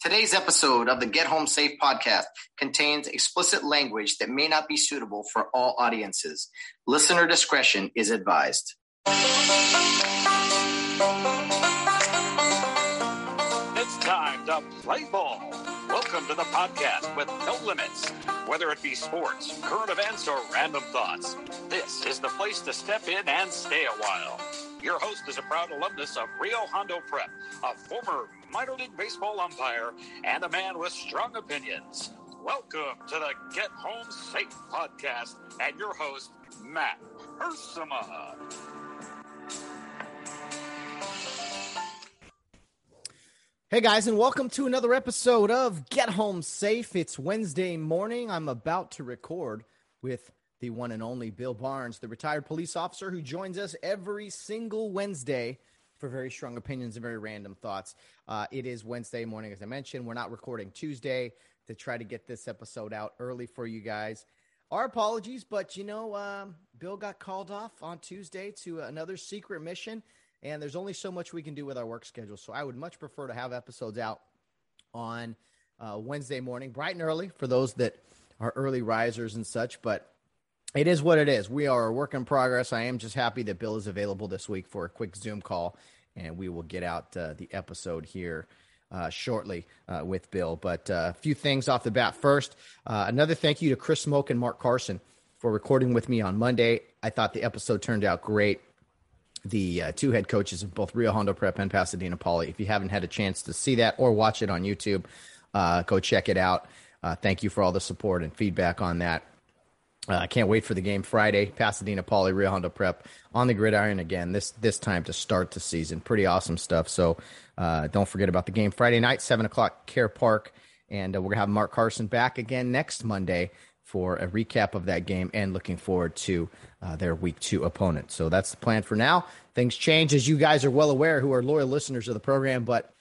Today's episode of the Get Home Safe podcast contains explicit language that may not be suitable for all audiences. Listener discretion is advised. It's time to play ball. Welcome to the podcast with no limits. Whether it be sports, current events, or random thoughts, this is the place to step in and stay a while. Your host is a proud alumnus of Rio Hondo Prep, a former minor league baseball umpire, and a man with strong opinions. Welcome to the Get Home Safe podcast and your host, Matt Ursuma. Hey guys, and welcome to another episode of Get Home Safe. It's Wednesday morning. I'm about to record with the one and only Bill Barnes, the retired police officer who joins us every single Wednesday for very strong opinions and very random thoughts. Uh, it is Wednesday morning, as I mentioned. We're not recording Tuesday to try to get this episode out early for you guys. Our apologies, but you know, um, Bill got called off on Tuesday to another secret mission, and there's only so much we can do with our work schedule. So I would much prefer to have episodes out on uh, Wednesday morning, bright and early for those that are early risers and such. But it is what it is. We are a work in progress. I am just happy that Bill is available this week for a quick Zoom call, and we will get out uh, the episode here uh, shortly uh, with Bill. But uh, a few things off the bat. First, uh, another thank you to Chris Smoke and Mark Carson for recording with me on Monday. I thought the episode turned out great. The uh, two head coaches of both Rio Hondo Prep and Pasadena Poly. If you haven't had a chance to see that or watch it on YouTube, go check it out. thank you for all the support and feedback on that. Uh, I can't wait for the game Friday. Pasadena Poly Rio Hondo Prep on the gridiron again. This this time to start the season. Pretty awesome stuff. So uh, don't forget about the game Friday night, seven o'clock, Care Park, and uh, we're gonna have Mark Carson back again next Monday for a recap of that game and looking forward to uh, their week two opponent. So that's the plan for now. Things change as you guys are well aware, who are loyal listeners of the program, but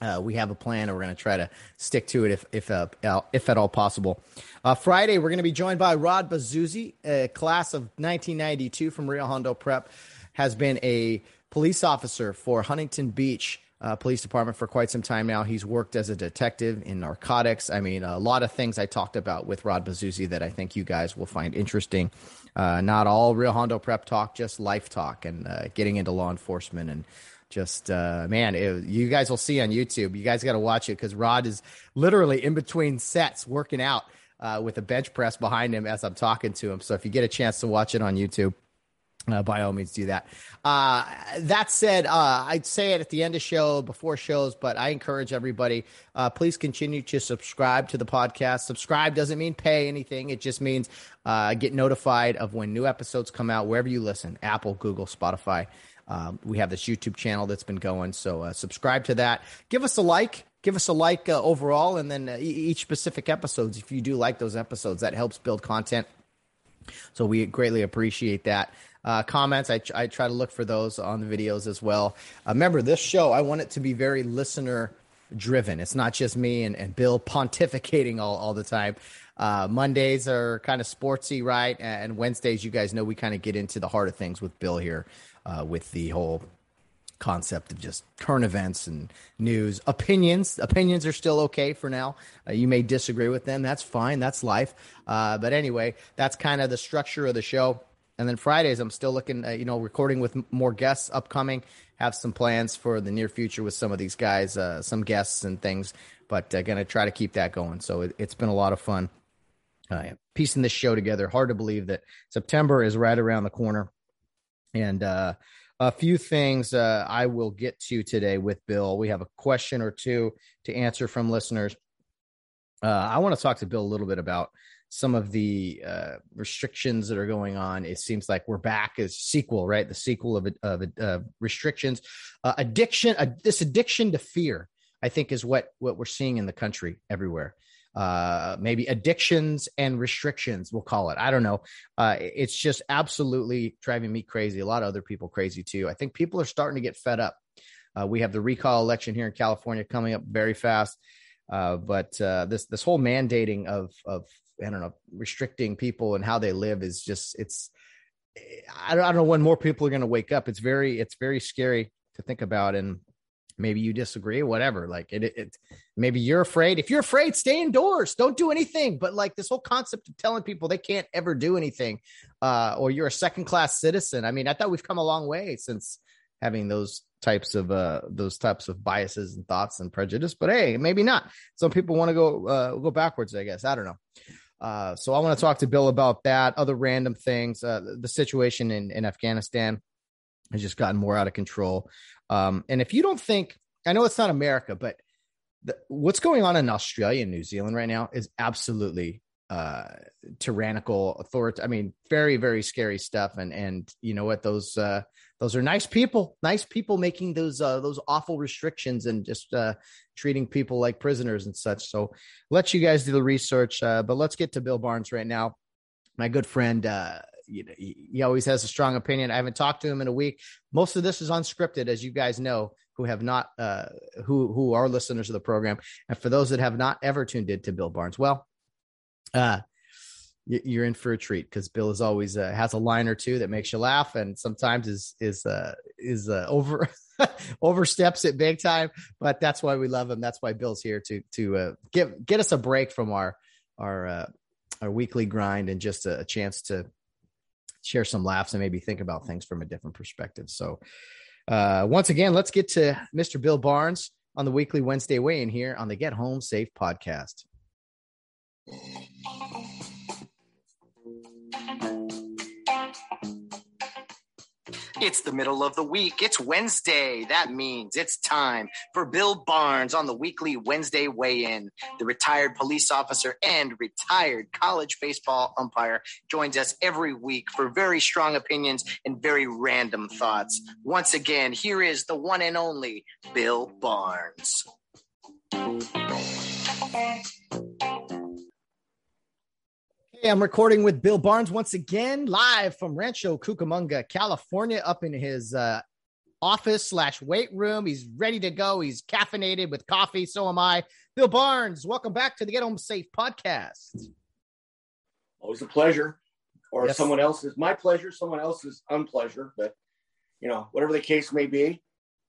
uh, we have a plan, and we're going to try to stick to it if if uh, if at all possible. Uh, Friday, we're going to be joined by Rod Bazuzzi, a class of 1992 from Rio Hondo Prep, has been a police officer for Huntington Beach. Uh, police department for quite some time now. He's worked as a detective in narcotics. I mean, a lot of things I talked about with Rod Bazuzzi that I think you guys will find interesting. Uh, not all Rio Hondo prep talk, just life talk and uh, getting into law enforcement and just uh, man, it, you guys will see on YouTube. You guys got to watch it because Rod is literally in between sets working out uh, with a bench press behind him as I'm talking to him. So if you get a chance to watch it on YouTube, uh, by all means do that. Uh, that said, uh, I'd say it at the end of show, before shows, but I encourage everybody, uh, please continue to subscribe to the podcast. Subscribe doesn't mean pay anything. It just means uh, get notified of when new episodes come out, wherever you listen, Apple, Google, Spotify. Um, we have this YouTube channel that's been going, so uh, subscribe to that. Give us a like. Give us a like uh, overall, and then uh, each specific episodes. If you do like those episodes, that helps build content. So we greatly appreciate that. Uh, comments, I, I try to look for those on the videos as well. Uh, remember, this show, I want it to be very listener driven. It's not just me and, and Bill pontificating all, all the time. Uh, Mondays are kind of sportsy, right? And Wednesdays, you guys know we kind of get into the heart of things with Bill here uh, with the whole concept of just current events and news. Opinions opinions are still okay for now. Uh, you may disagree with them. That's fine. That's life. Uh, but anyway that's kind of the structure of the show. And then fridays i'm still looking uh, you know recording with more guests upcoming. Have some plans for the near future with some of these guys uh, some guests and things. But uh, gonna try to keep that going. So it, has been a lot of fun. Uh, piecing this show together. Hard to believe that september is right around the corner and uh, a few things uh, I will get to today with Bill. We have a question or two to answer from listeners. Uh, I want to talk to Bill a little bit about some of the uh, restrictions that are going on. It seems like we're back as sequel, right? The sequel of, of uh, restrictions, uh, addiction. this addiction to fear, I think, is what what we're seeing in the country everywhere uh, maybe addictions and restrictions, we'll call it. I don't know. Uh, it's just absolutely driving me crazy. A lot of other people crazy too. I think people are starting to get fed up. Uh, we have the recall election here in California coming up very fast. Uh, but uh, this this whole mandating of of I don't know restricting people and how they live is just it's I don't, I don't know when more people are going to wake up. It's very it's very scary to think about and maybe you disagree, whatever. Like it, it, maybe you're afraid. If you're afraid, stay indoors. Don't do anything. But like this whole concept of telling people they can't ever do anything, uh, or you're a second class citizen. I mean, I thought we've come a long way since having those types of uh those types of biases and thoughts and prejudice but hey maybe not some people want to go uh go backwards i guess i don't know uh so i want to talk to bill about that other random things uh the situation in in afghanistan has just gotten more out of control um and if you don't think i know it's not america but the, what's going on in australia and new zealand right now is absolutely uh tyrannical authority i mean very very scary stuff and and you know what those uh those are nice people, nice people making those uh, those awful restrictions and just uh, treating people like prisoners and such. So let you guys do the research, uh, but let's get to Bill Barnes right now. My good friend, uh, you know, he always has a strong opinion. I haven't talked to him in a week. Most of this is unscripted, as you guys know, who have not, uh, who who are listeners of the program, and for those that have not ever tuned in to Bill Barnes, well, uh, you're in for a treat because Bill is always uh, has a line or two that makes you laugh, and sometimes is is uh, is uh, over oversteps it big time. But that's why we love him. That's why Bill's here to to uh, get get us a break from our our uh, our weekly grind and just a, a chance to share some laughs and maybe think about things from a different perspective. So, uh, once again, let's get to Mr. Bill Barnes on the weekly Wednesday weigh in here on the Get Home Safe podcast. It's the middle of the week. It's Wednesday. That means it's time for Bill Barnes on the weekly Wednesday weigh in. The retired police officer and retired college baseball umpire joins us every week for very strong opinions and very random thoughts. Once again, here is the one and only Bill Barnes. Hey, I'm recording with Bill Barnes once again, live from Rancho Cucamonga, California, up in his uh, office slash weight room. He's ready to go. He's caffeinated with coffee. So am I. Bill Barnes, welcome back to the Get Home Safe podcast. Always a pleasure, or yes. someone else's my pleasure, someone else's unpleasure, but you know, whatever the case may be.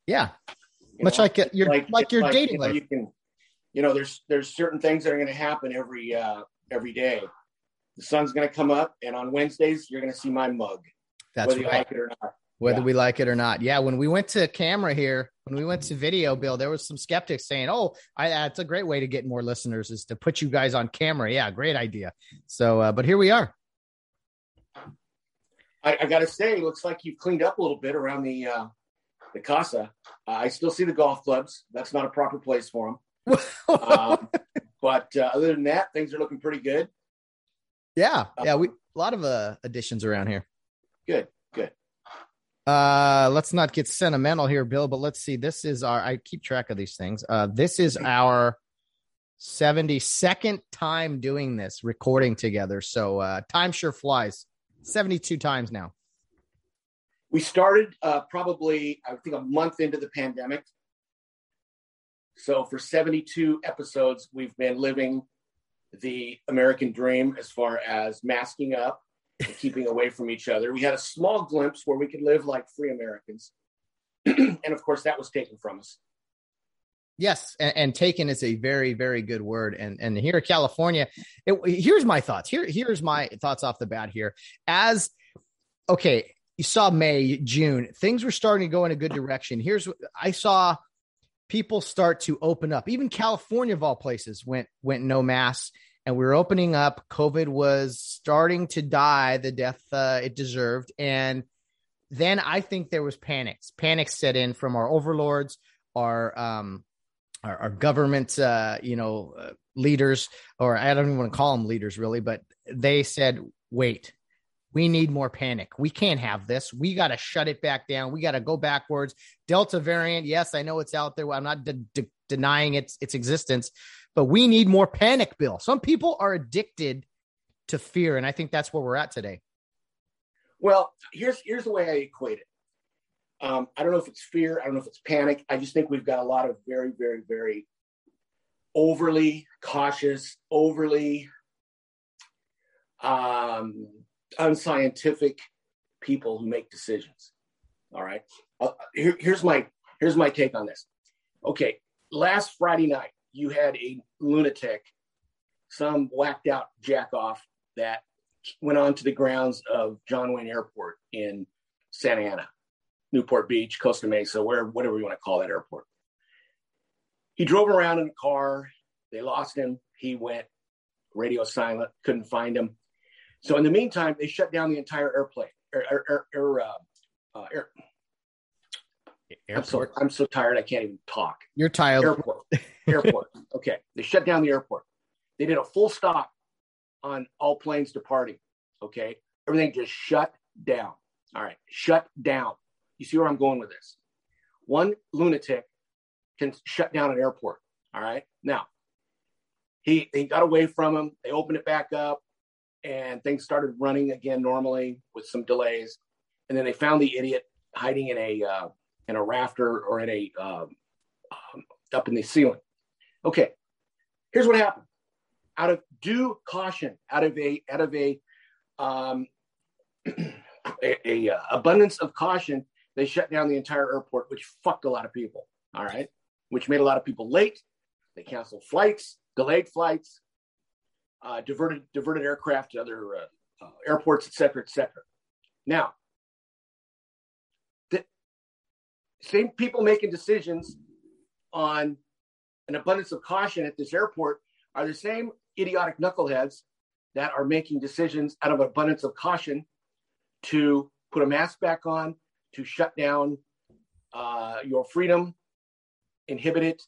Yeah, much know, like your like, like your like, dating you know, life. You can, you know, there's there's certain things that are going to happen every uh, every day the sun's going to come up, and on Wednesdays you're going to see my mug. That's whether right. like it or not. Whether yeah. we like it or not, yeah. When we went to camera here, when we went to video, Bill, there was some skeptics saying, "Oh, I, that's a great way to get more listeners is to put you guys on camera." Yeah, great idea. So, uh, but here we are. I, I got to say, looks like you've cleaned up a little bit around the uh, the casa. Uh, I still see the golf clubs. That's not a proper place for them. um, but uh, other than that, things are looking pretty good. Yeah, yeah, we a lot of uh, additions around here. Good, good. Uh, let's not get sentimental here, Bill, but let's see. This is our. I keep track of these things. Uh, this is our seventy second time doing this, recording together. So uh, time sure flies. Seventy two times now. We started uh, probably, I think, a month into the pandemic. So for 72 episodes, we've been living the American dream as far as masking up and keeping away from each other. We had a small glimpse where we could live like free Americans. and of course, that was taken from us. Yes, and, and, taken is a very, very good word. And and here in California, it, here's my thoughts. Here, here's my thoughts off the bat. Here, as okay, you saw May, June, things were starting to go in a good direction. Here's what I saw: people start to open up. Even California, of all places, went went no mask, and we were opening up. COVID was starting to die the death uh, it deserved, and then I think there was panics. Panic set in from our overlords, our um, our, our government, uh, you know, uh, leaders, or I don't even want to call them leaders, really, but they said, "Wait, we need more panic. We can't have this. We got to shut it back down. We got to go backwards. Delta variant, yes, I know it's out there. I'm not de- de- denying its its existence, but we need more panic, Bill. Some people are addicted to fear, and I think that's where we're at today. Well, here's here's the way I equate it. Um, I don't know if it's fear. I don't know if it's panic. I just think we've got a lot of very, very, very overly cautious, overly um, unscientific people who make decisions. All right. Uh, here, here's my here's my take on this. Okay, last Friday night, you had a lunatic, some whacked out jack off that went onto the grounds of John Wayne Airport in Santa Ana, Newport Beach, Costa Mesa, where whatever you want to call that airport. He drove around in a car. They lost him. He went radio silent, couldn't find him. So in the meantime, they shut down the entire airplane. Air, air, air, uh, uh, air. I'm so, I'm so tired I can't even talk. You're tired. Airport. airport. Okay. They shut down the airport. They did a full stop on all planes departing. Okay. Everything just shut down. All right. Shut down. You see where I'm going with this? One lunatic can shut down an airport. All right. Now, he, he got away from him. They opened it back up and things started running again normally with some delays. And then they found the idiot hiding in a, uh, in a rafter or in a, um, um, up in the ceiling. Okay. Here's what happened out of due caution, out of a out of a um, a, a uh, abundance of caution, they shut down the entire airport, which fucked a lot of people. All right, which made a lot of people late. They canceled flights, delayed flights, uh, diverted diverted aircraft to other uh, uh, airports, et cetera, et cetera. Now, the same people making decisions on an abundance of caution at this airport are the same idiotic knuckleheads that are making decisions out of abundance of caution to put a mask back on, to shut down uh, your freedom, inhibit it,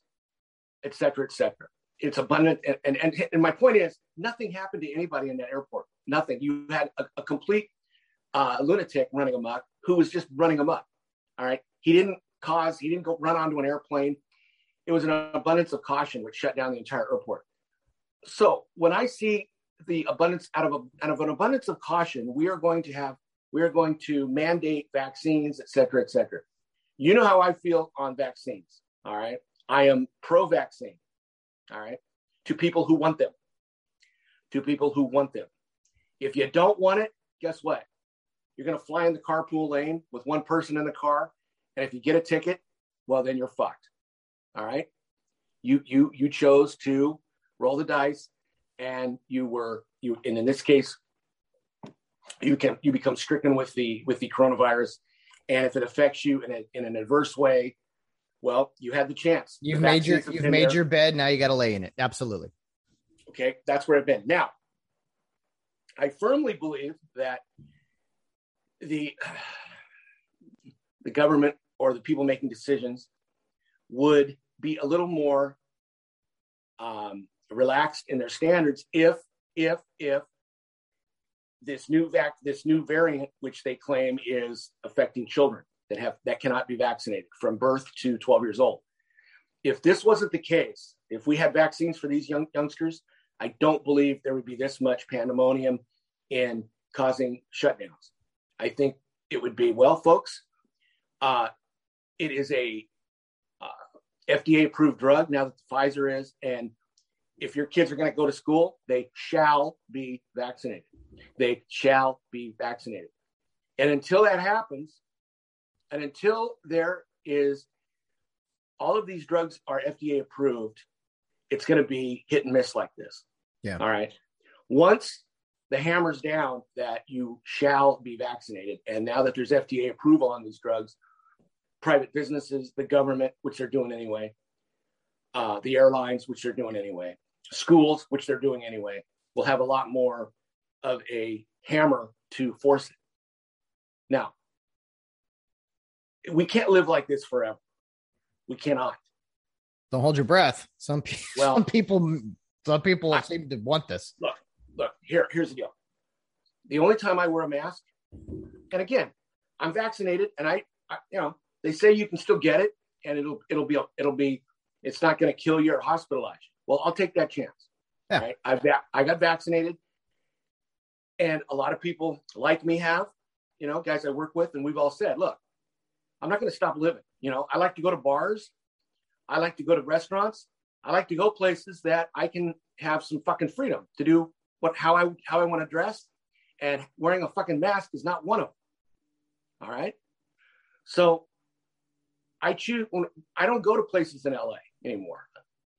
et cetera, et cetera. It's abundant. And, and, and my point is, nothing happened to anybody in that airport. Nothing. You had a, a complete uh, lunatic running amok who was just running amok. All right. He didn't cause, he didn't go run onto an airplane. It was an abundance of caution which shut down the entire airport so when I see the abundance out of a, out of an abundance of caution, we are going to have we are going to mandate vaccines, et cetera, et cetera. You know how I feel on vaccines. All right, I am pro-vaccine. All right, to people who want them, to people who want them. If you don't want it, guess what? You're going to fly in the carpool lane with one person in the car, and if you get a ticket, well, then you're fucked. All right, you you you chose to roll the dice, and you were you. And in this case, you can you become stricken with the with the coronavirus, and if it affects you in, a, in an adverse way, well, you had the chance. You've the made your you've made there. your bed. Now you got to lay in it. Absolutely. Okay, that's where I've been. Now, I firmly believe that the the government or the people making decisions would be a little more um, relaxed in their standards if if if this new vac this new variant which they claim is affecting children that have that cannot be vaccinated from birth to 12 years old if this wasn't the case if we had vaccines for these young youngsters i don't believe there would be this much pandemonium in causing shutdowns i think it would be well folks uh, it is a uh, fda approved drug now that the pfizer is and if your kids are going to go to school, they shall be vaccinated. They shall be vaccinated. And until that happens, and until there is all of these drugs are FDA approved, it's going to be hit and miss like this. Yeah. All right. Once the hammer's down that you shall be vaccinated, and now that there's FDA approval on these drugs, private businesses, the government, which they're doing anyway, uh, the airlines, which they're doing anyway, schools, which they're doing anyway, will have a lot more of a hammer to force it. Now, we can't live like this forever. We cannot. Don't hold your breath. Some, pe- well, some people, some people I, seem to want this. Look, look. Here, here's the deal. The only time I wear a mask, and again, I'm vaccinated, and I, I you know, they say you can still get it, and it'll, it'll be, it'll be, it's not going to kill you or hospitalize you. Well, I'll take that chance. Yeah. Right? I've I got vaccinated, and a lot of people like me have, you know, guys I work with, and we've all said, look, I'm not going to stop living. You know, I like to go to bars, I like to go to restaurants, I like to go places that I can have some fucking freedom to do what how I how I want to dress, and wearing a fucking mask is not one of them. All right, so I choose. I don't go to places in LA anymore.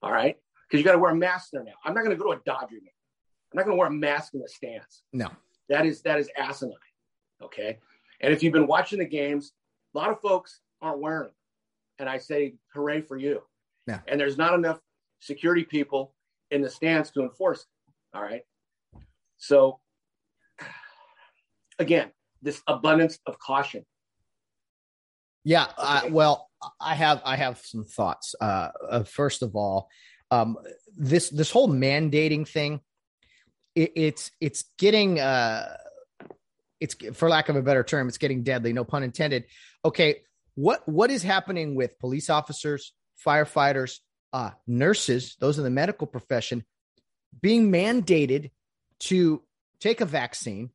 All right, because you got to wear a mask there now. I'm not going to go to a Dodger game. I'm not going to wear a mask in the stands. No, that is that is asinine. Okay, and if you've been watching the games, a lot of folks aren't wearing them, and I say hooray for you. Yeah. And there's not enough security people in the stands to enforce it. All right. So again, this abundance of caution. Yeah. Uh, well, I have I have some thoughts. Uh, uh, first of all, um, this this whole mandating thing, it, it's it's getting uh, it's for lack of a better term, it's getting deadly. No pun intended. Okay, what what is happening with police officers, firefighters, uh, nurses? Those in the medical profession being mandated to take a vaccine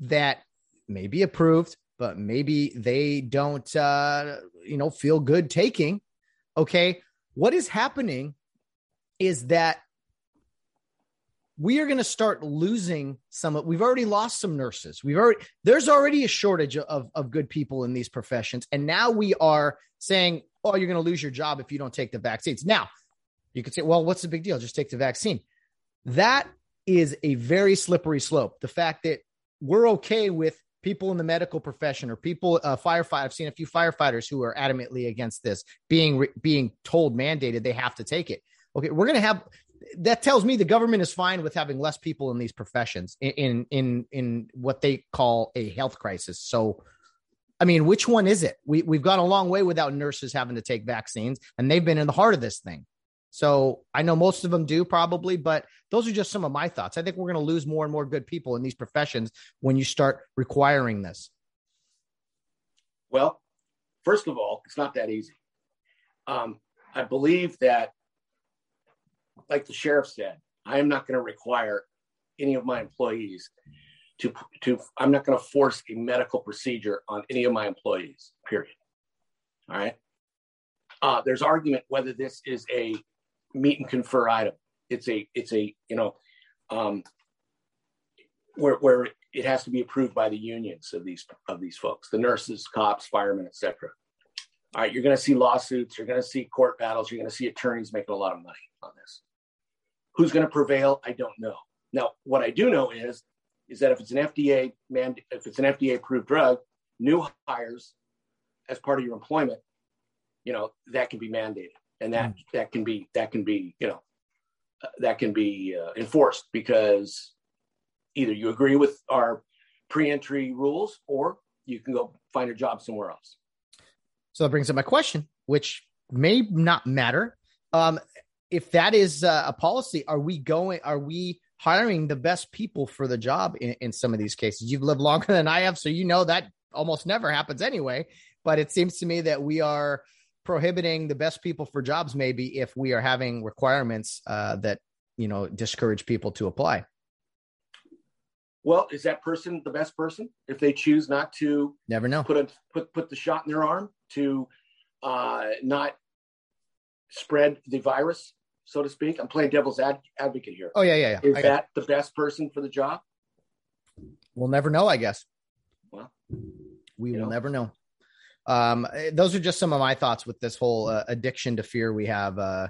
that may be approved, but maybe they don't, uh, you know, feel good taking. Okay. What is happening is that we are going to start losing some we've already lost some nurses. We've already there's already a shortage of, of good people in these professions. And now we are saying oh you're going to lose your job if you don't take the vaccines. Now you could say well what's the big deal? Just take the vaccine. That is a very slippery slope. The fact that we're okay with people in the medical profession or people uh, firefighter i've seen a few firefighters who are adamantly against this being being told mandated they have to take it. Okay we're going to have that tells me the government is fine with having less people in these professions in in in, what they call a health crisis so I mean, which one is it? We we've gone a long way without nurses having to take vaccines, and they've been in the heart of this thing. So I know most of them do probably, but those are just some of my thoughts. I think we're going to lose more and more good people in these professions when you start requiring this. Well, first of all, it's not that easy. Um, I believe that, like the sheriff said, I am not going to require any of my employees to to. I'm not going to force a medical procedure on any of my employees. Period. All right. Uh, there's argument whether this is a meet and confer item. It's a it's a you know um, where where it has to be approved by the unions of these of these folks, the nurses, cops, firemen, etc. All right, you're going to see lawsuits, you're going to see court battles, you're going to see attorneys making a lot of money on this. Who's going to prevail? I don't know. Now, what I do know is is that if it's an FDA man, if it's an FDA approved drug, new hires as part of your employment, you know that can be mandated, and that mm. that can be that can be you know uh, that can be uh, enforced because either you agree with our pre-entry rules or you can go find a job somewhere else. So that brings up my question, which may not matter. Um, if that is uh, a policy, are we going? Are we hiring the best people for the job in, in some of these cases? You've lived longer than I have, so you know that almost never happens anyway. But it seems to me that we are prohibiting the best people for jobs, maybe if we are having requirements uh, that you know discourage people to apply. Well, is that person the best person if they choose not to never know put a put put the shot in their arm to uh, not spread the virus, so to speak? I'm playing devil's ad- advocate here. Oh yeah, yeah, yeah. Is that the best person for the job? We'll never know, I guess. Well, we will know. never know. Um, those are just some of my thoughts with this whole uh, addiction to fear we have. Uh,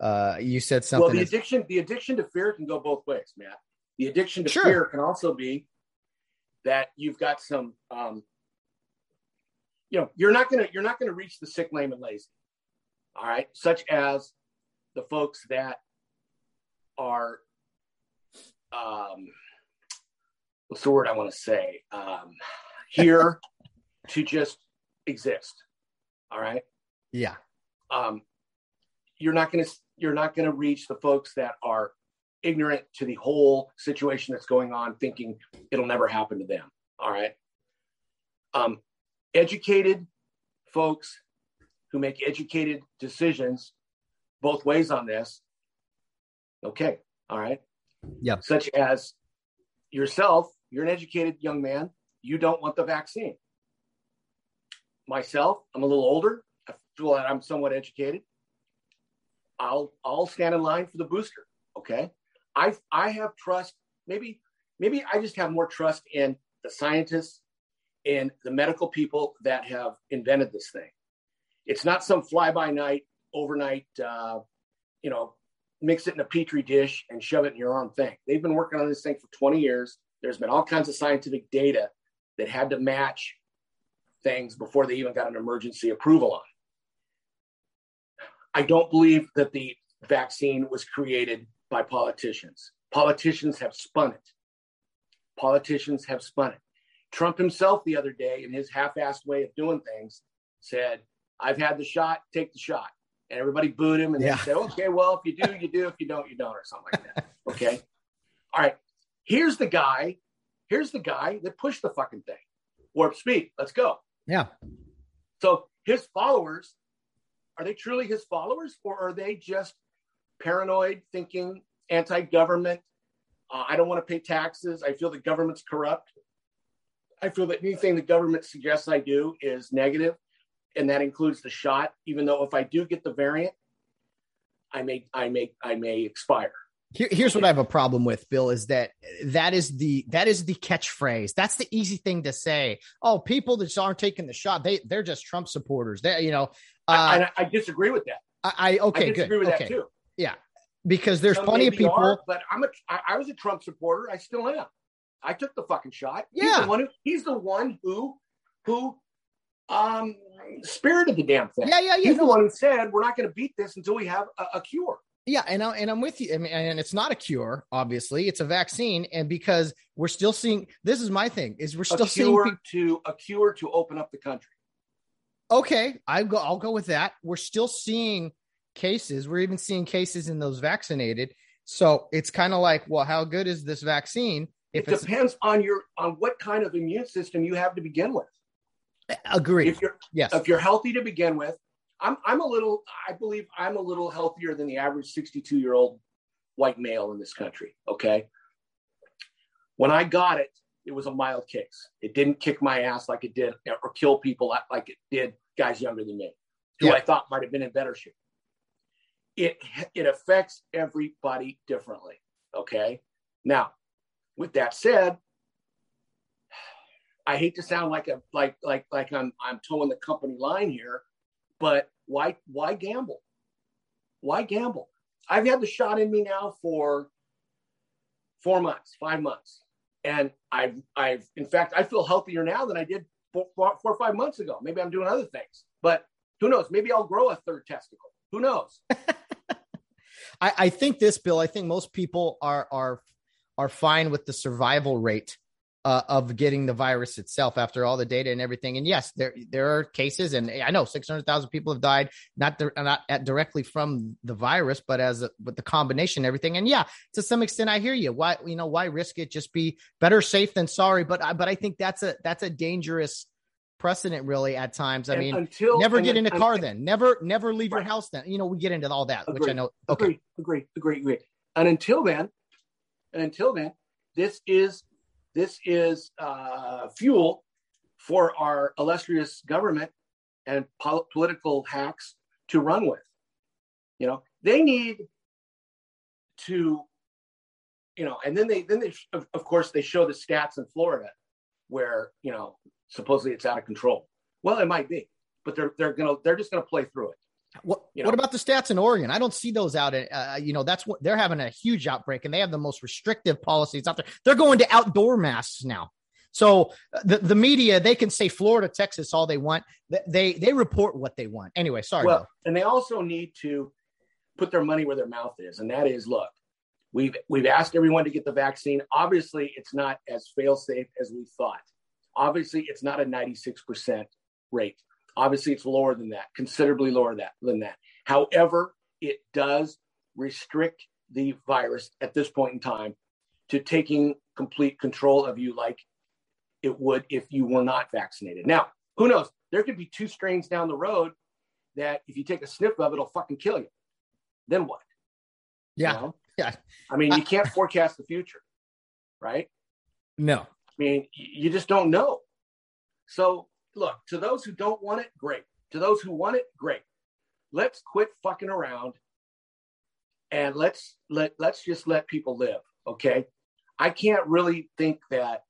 uh, you said something. Well, the addiction, the addiction to fear can go both ways, Matt. The addiction to sure. fear can also be that you've got some, um, you know, you're not gonna you're not gonna reach the sick, lame, and lazy. All right, such as the folks that are, um, what's the word I want to say? Um, here to just exist. All right. Yeah. Um, you're not gonna you're not gonna reach the folks that are ignorant to the whole situation that's going on, thinking it'll never happen to them. All right. Um, educated folks who make educated decisions both ways on this. Okay. All right. Yeah. Such as yourself, you're an educated young man. You don't want the vaccine. Myself, I'm a little older. I feel that I'm somewhat educated. I'll I'll stand in line for the booster. Okay. I I have trust. Maybe maybe I just have more trust in the scientists and the medical people that have invented this thing. It's not some fly by night, overnight, uh, you know, mix it in a petri dish and shove it in your arm thing. They've been working on this thing for 20 years. There's been all kinds of scientific data that had to match things before they even got an emergency approval on. I don't believe that the vaccine was created by politicians. Politicians have spun it. Politicians have spun it. Trump himself, the other day, in his half assed way of doing things, said, I've had the shot, take the shot. And everybody booed him and yeah. they said, okay, well, if you do, you do. If you don't, you don't, or something like that. Okay. All right. Here's the guy. Here's the guy that pushed the fucking thing. Warp speed. Let's go. Yeah. So his followers, are they truly his followers or are they just paranoid, thinking anti government? Uh, I don't want to pay taxes. I feel the government's corrupt. I feel that anything the government suggests I do is negative, and that includes the shot. Even though if I do get the variant, I may, I may, I may expire. Here, here's what I have a problem with, Bill, is that that is the that is the catchphrase. That's the easy thing to say. Oh, people that aren't taking the shot, they they're just Trump supporters. They, you know, uh, I, I, disagree with that. I, I okay, I disagree good. with okay. that too. Yeah, because there's Some plenty of people. Are, but I'm a I, I was a Trump supporter. I still am. I took the fucking shot. Yeah, he's the one who, he's the one who who um spirit of the damn thing. Yeah, yeah, yeah. He's no. the one who said we're not going to beat this until we have a, a cure. Yeah, and I, and I'm with you. I mean, and it's not a cure, obviously. It's a vaccine, and because we're still seeing this is my thing is we're still seeing to a cure to open up the country. Okay, I go. I'll go with that. We're still seeing cases. We're even seeing cases in those vaccinated. So it's kind of like, well, how good is this vaccine? If it depends on your on what kind of immune system you have to begin with. Agree. If you're yes, if you're healthy to begin with, I'm I'm a little I believe I'm a little healthier than the average 62 year old white male in this country. Okay. When I got it, it was a mild case. It didn't kick my ass like it did or kill people like it did guys younger than me, who yeah. I thought might have been in better shape. It it affects everybody differently. Okay. Now, with that said, I hate to sound like a like like like I'm I'm toeing the company line here, but why why gamble? Why gamble? I've had the shot in me now for four months, five months, and I've I've in fact I feel healthier now than I did four, or five months ago. Maybe I'm doing other things, but who knows? Maybe I'll grow a third testicle. Who knows? I, I think this, Bill. I think most people are are are fine with the survival rate uh, of getting the virus itself after all the data and everything. And yes, there there are cases, and I know six hundred thousand people have died not not at, directly from the virus, but as a, with the combination and everything. And yeah, to some extent, I hear you. Why you know why risk it? Just be better safe than sorry. But I, but I think that's a that's a dangerous precedent really at times. I and mean, until, never get in a car then. Never never leave right. your house then. You know, we get into all that, agree, which I know. Okay, agree, agree, agree, agree. And until then, and until then, this is this is uh, fuel for our illustrious government and pol- political hacks to run with. You know, they need to, you know, and then they then they of, of course they show the stats in Florida where you know supposedly it's out of control. Well, it might be, but they're they're gonna they're just gonna play through it. What you know? What about the stats in Oregon? I don't see those out. At, uh, you know, that's what they're having a huge outbreak, and they have the most restrictive policies out there. They're going to outdoor masks now. So uh, the, the media they can say Florida, Texas, all they want. They they report what they want. Anyway, sorry. Well, and they also need to put their money where their mouth is, and that is look. We've we've asked everyone to get the vaccine. Obviously, it's not as fail safe as we thought. Obviously, it's not a 96% rate. Obviously, it's lower than that, considerably lower that, than that. However, it does restrict the virus at this point in time to taking complete control of you like it would if you were not vaccinated. Now, who knows? There could be two strains down the road that if you take a sniff of, it'll fucking kill you. Then what? Yeah. You know? Yeah. I mean, you can't forecast the future, right? No. I mean, you just don't know. So look, to those who don't want it, great. To those who want it, great. Let's quit fucking around and let's let let's just let people live, okay? I can't really think that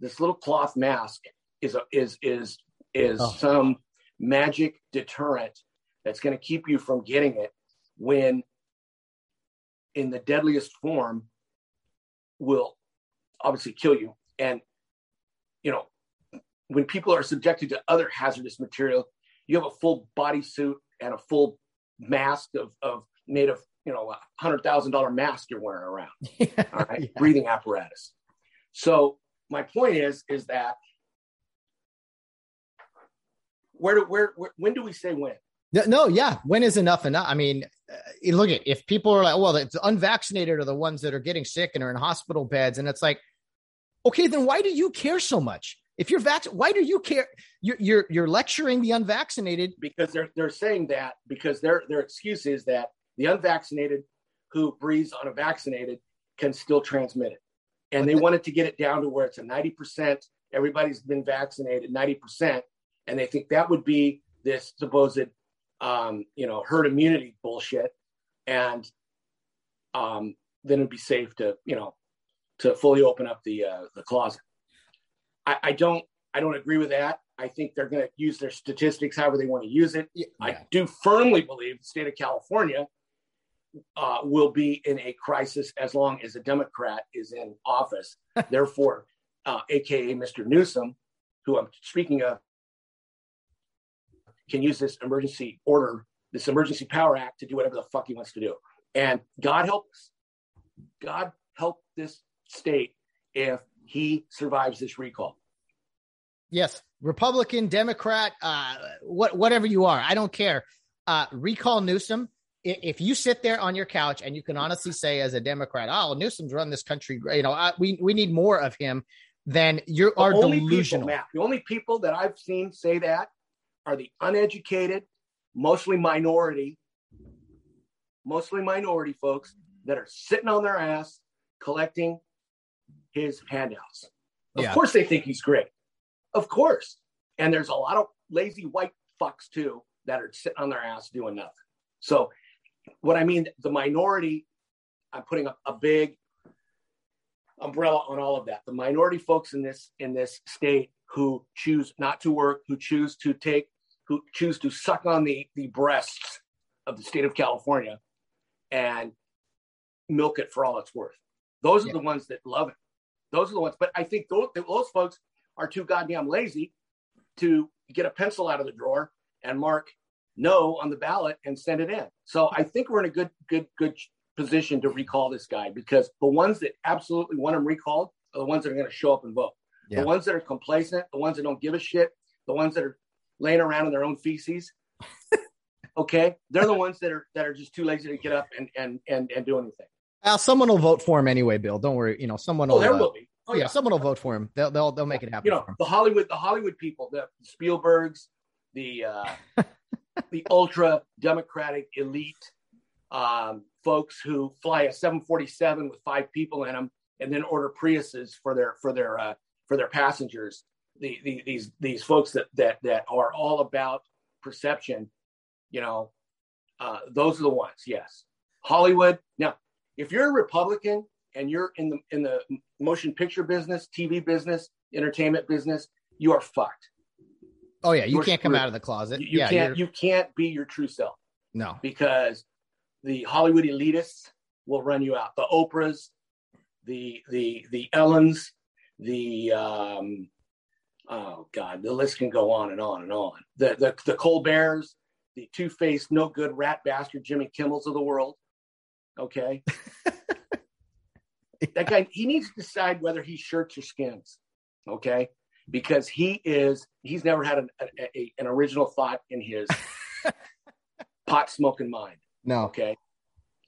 this little cloth mask is a, is is is oh. some magic deterrent that's going to keep you from getting it when in the deadliest form will obviously kill you and you know when people are subjected to other hazardous material you have a full bodysuit and a full mask of, of made of you know a hundred thousand dollar mask you're wearing around Yeah, all right yeah. breathing apparatus so my point is is that where do where, where when do we say when No, no, yeah. When is enough enough? I mean, uh, look at if people are like, well, the unvaccinated are the ones that are getting sick and are in hospital beds, and it's like, okay, then why do you care so much? If you're vaccinated, why do you care? You're you're you're lecturing the unvaccinated. because they're they're saying that because their their excuse is that the unvaccinated who breathes on a vaccinated can still transmit it, and they wanted to get it down to where it's a ninety percent. Everybody's been vaccinated ninety percent, and they think that would be this supposed um, you know herd immunity bullshit, and um, then it'd be safe to you know to fully open up the uh, the closet. I, I don't I don't agree with that. I think they're going to use their statistics however they want to use it. I do firmly believe the state of California uh, will be in a crisis as long as a Democrat is in office. Therefore, uh, AKA Mr. Newsom, who I'm speaking of, can use this emergency order, this emergency power act to do whatever the fuck he wants to do. And God help us. God help this state if he survives this recall. Yes, Republican, Democrat, uh, what whatever you are, I don't care. Uh, recall Newsom. If you sit there on your couch and you can honestly say, as a Democrat, "Oh, Newsom's run this country," you know, I, we we need more of him. Then you are the only delusional. People, Matt, the only people that I've seen say that are the uneducated, mostly minority, mostly minority folks that are sitting on their ass collecting his handouts. Of Yeah. course, they think he's great. Of course. And there's a lot of lazy white fucks too that are sitting on their ass doing nothing. So, what I mean, the minority, I'm putting a, a big umbrella on all of that. The minority folks in this in this state who choose not to work, who choose to take, who choose to suck on the the breasts of the state of California and milk it for all it's worth. Those are Yeah. the ones that love it. Those are the ones. But I think those, those folks are too goddamn lazy to get a pencil out of the drawer and mark no on the ballot and send it in. So I think we're in a good, good, good position to recall this guy because the ones that absolutely want him recalled are the ones that are going to show up and vote. Yeah. The ones that are complacent, the ones that don't give a shit, the ones that are laying around in their own feces. okay, they're the ones that are that are just too lazy to get up and and and, and do anything. Well, someone will vote for him anyway, Bill. Don't worry. You know, someone will. Oh, there uh, will be. Oh yeah, someone will vote for him. They'll they'll they'll make it happen you know the Hollywood the Hollywood people, the Spielbergs, the uh, the ultra democratic elite um, folks who fly a 747 with five people in them and then order Priuses for their for their uh, for their passengers. The, the, these these folks that that that are all about perception, you know, uh, those are the ones. Yes, Hollywood. Now, if you're a Republican and you're in the in the motion picture business, TV business, entertainment business, you are fucked. Oh yeah, you you're can't come out of the closet. You, you yeah, can't you're- you can't be your true self no. because the Hollywood elitists will run you out. The Oprahs, the the the Ellens, the um, oh god, the list can go on and on and on. The the the Colberts, the two faced, no good rat bastard Jimmy Kimmels of the world. Okay, that guy he needs to decide whether he shirts or skins. Okay, because he is he's never had an a, a, an original thought in his pot smoking mind. No. Okay.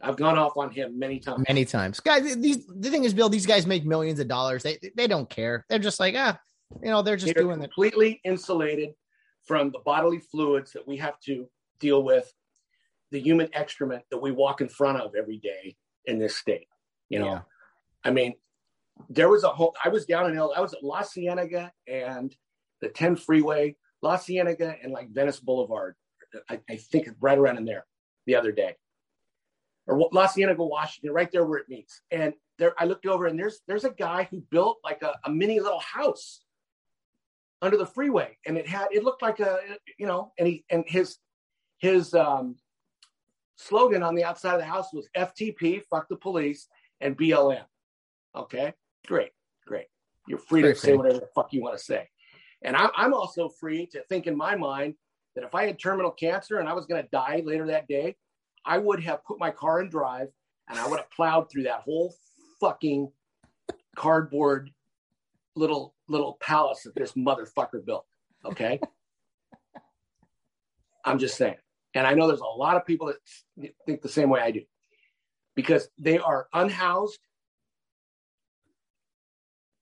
I've gone off on him many times. Many times, guys. These the thing is, Bill. These guys make millions of dollars. They they don't care. They're just like ah, you know, they're just They're doing completely insulated from the bodily fluids that we have to deal with, the human excrement that we walk in front of every day in this state. You know, Yeah. I mean, there was a whole, I was down in L, I was at La Cienega and the 10 freeway, La Cienega and like Venice Boulevard. I, I think right around in there the other day. Or La Cienega, Washington, right there where it meets. And there, I looked over and there's there's a guy who built like a, a mini little house under the freeway, and it had it looked like a you know, and he and his his um, slogan on the outside of the house was FTP, fuck the police, and BLM. Okay, great, great. You're free to say whatever the fuck you want to say. And I'm, I'm also free to think in my mind that if I had terminal cancer and I was going to die later that day, I would have put my car in drive and I would have plowed through that whole fucking cardboard little little palace that this motherfucker built. Okay. I'm just saying. And I know there's a lot of people that think the same way I do because they are unhoused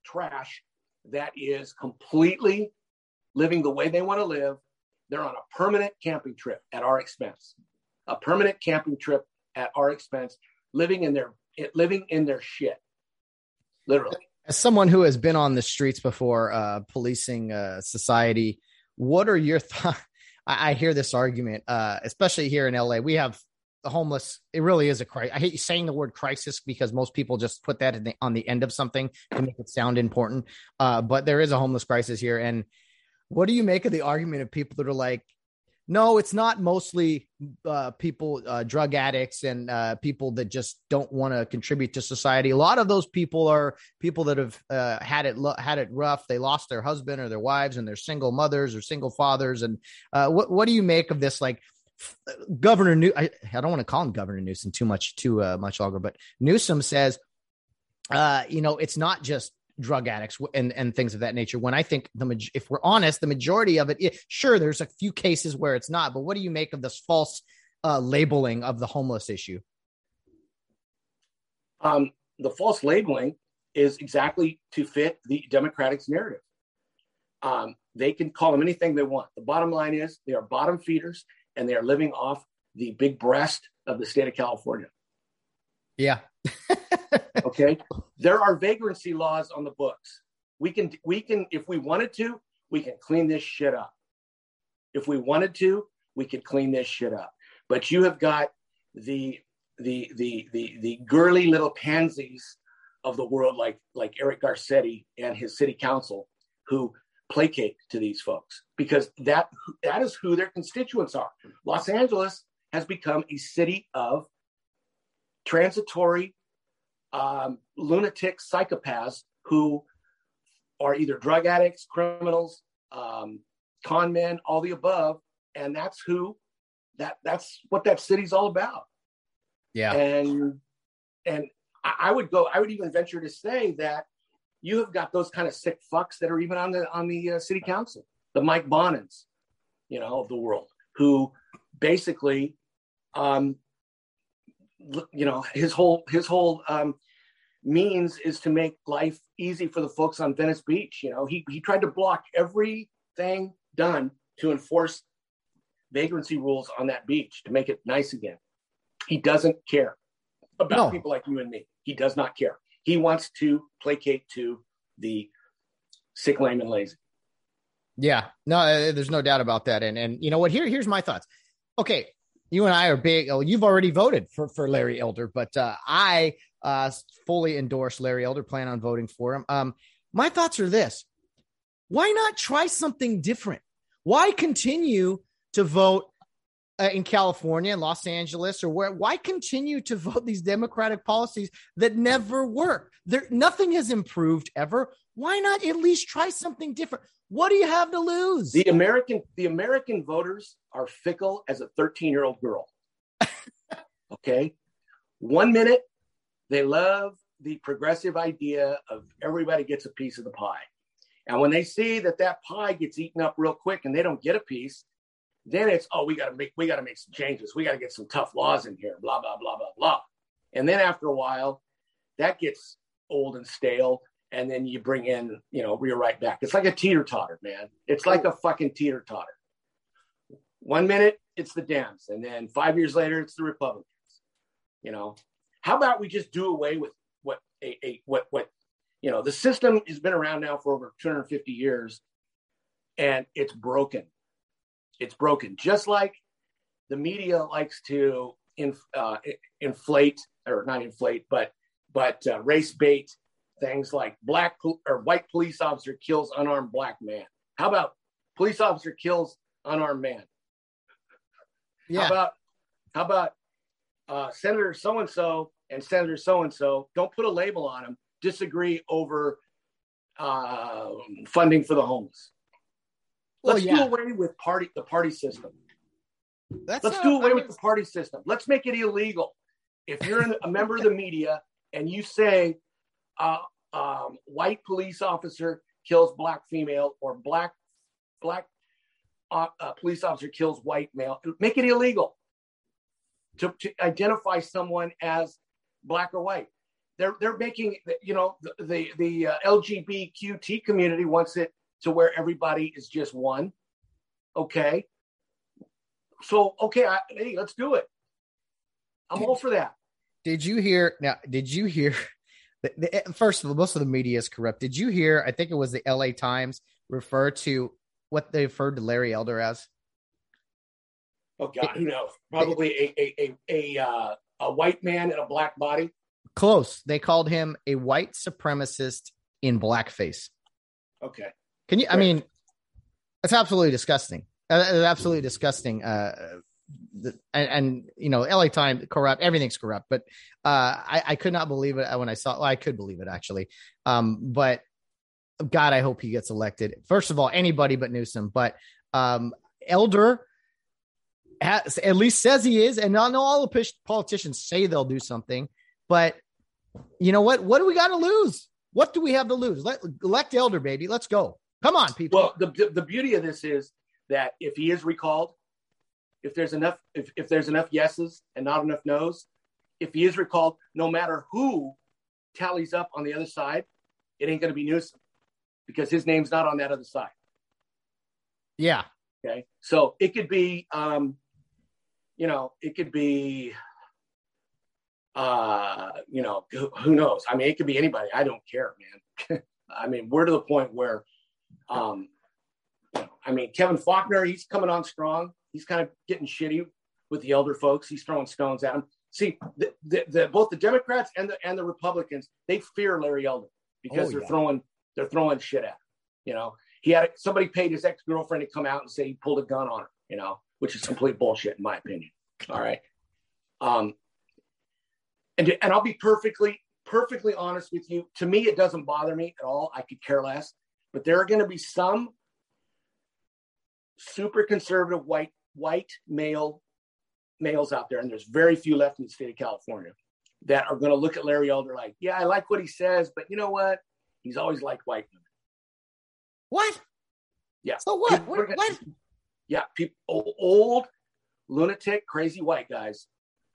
trash that is completely living the way they want to live. They're on a permanent camping trip at our expense, a permanent camping trip at our expense, living in their living in their shit, literally. As someone who has been on the streets before, uh, policing uh, society, what are your thoughts? I, I, hear this argument, uh, especially here in LA. We have the homeless. It really is a crisis. I hate saying the word crisis because most people just put that the, on the end of something to make it sound important. Uh, but there is a homeless crisis here, and what do you make of the argument of people that are like, no, it's not mostly uh, people, uh, drug addicts, and uh, people that just don't want to contribute to society. A lot of those people are people that have uh, had it had it rough. They lost their husband or their wives, and they're single mothers or single fathers. And uh, what what do you make of this? Like Governor New, I, I don't want to call him Governor Newsom too much too uh, much longer, but Newsom says, you know, it's not just drug addicts and, and things of that nature. When I think the if we're honest, the majority of it, sure, there's a few cases where it's not. But what do you make of this false uh, labeling of the homeless issue? Um, the false labeling is exactly to fit the Democratic's narrative. Um, they can call them anything they want. The bottom line is they are bottom feeders and they are living off the big breast of the state of California. Yeah. okay. There are vagrancy laws on the books. We can, we can, if we wanted to, we can clean this shit up. If we wanted to, we could clean this shit up. But you have got the, the, the, the, the girly little pansies of the world, like, like Eric Garcetti and his city council, who placate to these folks because that, that is who their constituents are. Los Angeles has become a city of transitory um, lunatic psychopaths who are either drug addicts, criminals, um, con men, all the above, and that's who that that's what that city's all about. Yeah, and and I would go. I would even venture to say that you have got those kind of sick fucks that are even on the on the uh, city council, the Mike Bonins, you know, of the world, who basically um, you know his whole his whole um, means is to make life easy for the folks on Venice Beach. You know, he he tried to block everything done to enforce vagrancy rules on that beach to make it nice again. He doesn't care about no. people like you and me. He does not care. He wants to placate to the sick, lame, and lazy. Yeah, no, uh, there's no doubt about that. And and you know what? Here here's my thoughts. Okay, you and I are big. Oh, you've already voted for for Larry Elder, but uh, I uh, fully endorse Larry Elder. Plan on voting for him. Um, my thoughts are this: Why not try something different? Why continue to vote uh, in California Los Angeles or where? Why continue to vote these Democratic policies that never work? There, nothing has improved ever. Why not at least try something different? What do you have to lose? The American the American voters are fickle as a 13-year-old girl. okay? One minute they love the progressive idea of everybody gets a piece of the pie. And when they see that that pie gets eaten up real quick and they don't get a piece, then it's oh we got to make we got to make some changes. We got to get some tough laws in here, blah blah blah blah blah. And then after a while, that gets old and stale and then you bring in, you know, you're right back. It's like a teeter totter, man. It's like a fucking teeter totter. One minute it's the Dems, and then five years later it's the Republicans. You know, how about we just do away with what a, a what what you know the system has been around now for over 250 years, and it's broken. It's broken, just like the media likes to inf, uh, inflate or not inflate, but but uh, race bait things like black or white police officer kills unarmed black man. How about police officer kills unarmed man? Yeah. How about how about uh, Senator so and so and Senator so and so? Don't put a label on them. Disagree over uh, funding for the homeless. Let's yeah. do away with party the party system. That's Let's not- do away I with the party system. Let's make it illegal. If you're a member of the media and you say uh, um, white police officer kills black female or black black uh, uh, police officer kills white male, make it illegal to, to identify someone as black or white. They're they're making you know the the, the uh, LGBTQT community wants it to where everybody is just one. Okay. So okay, I, hey, let's do it. I'm all for that. Did you hear? Now, did you hear? The, the, first of all, most of the media is corrupt. Did you hear? I think it was the L.A. Times refer to what they referred to Larry Elder as. Oh God, who knows? Probably a a a a, uh, a white man in a black body. Close. They called him a white supremacist in blackface. Okay. Can you? I mean, it's absolutely disgusting. Uh, It's absolutely disgusting. Uh, and, and you know, LA Times corrupt. Everything's corrupt. But uh, I, I could not believe it when I saw. Well, I could believe it actually. Um, but God, I hope he gets elected. First of all, anybody but Newsom. But um, Elder has, at least says he is, and I know all the politicians say they'll do something. But you know what? What do we got to lose? What do we have to lose? Let elect Elder, baby. Let's go. Come on, people. Well, the the beauty of this is that if he is recalled, if there's enough if, if there's enough yeses and not enough nos, if he is recalled, no matter who tallies up on the other side, it ain't going to be Newsom because his name's not on that other side. yeah. Okay, so it could be, um, you know, it could be, uh, you know, who, who knows? I mean, it could be anybody. I don't care, man. I mean, we're to the point where, um, you know, I mean, Kevin Faulconer, he's coming on strong. He's kind of getting shitty with the elder folks. He's throwing stones at him. See, the, the, the, both the Democrats and the and the Republicans, they fear Larry Elder because Oh, they're yeah. throwing they're throwing shit at him. You know, he had somebody paid his ex girlfriend to come out and say he pulled a gun on her. You know, which is complete bullshit in my opinion. All right, um, and and I'll be perfectly perfectly honest with you. To me, it doesn't bother me at all. I could care less. But there are going to be some super conservative white white male males out there, and there's very few left in the state of California that are going to look at Larry Elder like, yeah, I like what he says, but you know what? He's always liked white women. What? Yeah. So what? People- What? what? Yeah, people, old, lunatic, crazy white guys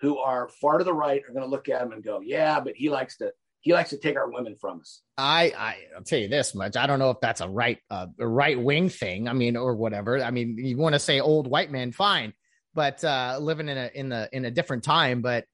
who are far to the right are going to look at him and go, yeah, but he likes to he likes to take our women from us. I, I I'll tell you this much. I don't know if that's a right uh, a right wing thing. I mean, or whatever. I mean, you want to say old white man, fine, but uh, living in a in the in a different time. But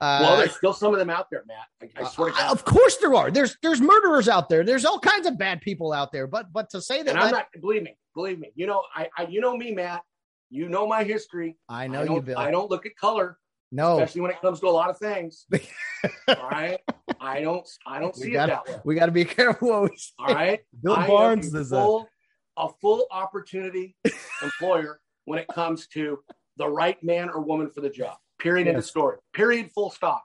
uh, well, there's still some of them out there, Matt. I, I swear to God. of course there are. There's there's murderers out there. There's all kinds of bad people out there. But but to say that, and I'm not believe me, believe me. You know, I, I you know me, Matt. You know my history. I know I you, Bill. I don't look at color, no, especially when it comes to a lot of things. all right. I don't I don't We see gotta- it that way. we got to be careful what we say. All right. Bill I Barnes a is a full, a full opportunity employer when it comes to the right man or woman for the job. Period. End of Yes. story. Period. Full stop.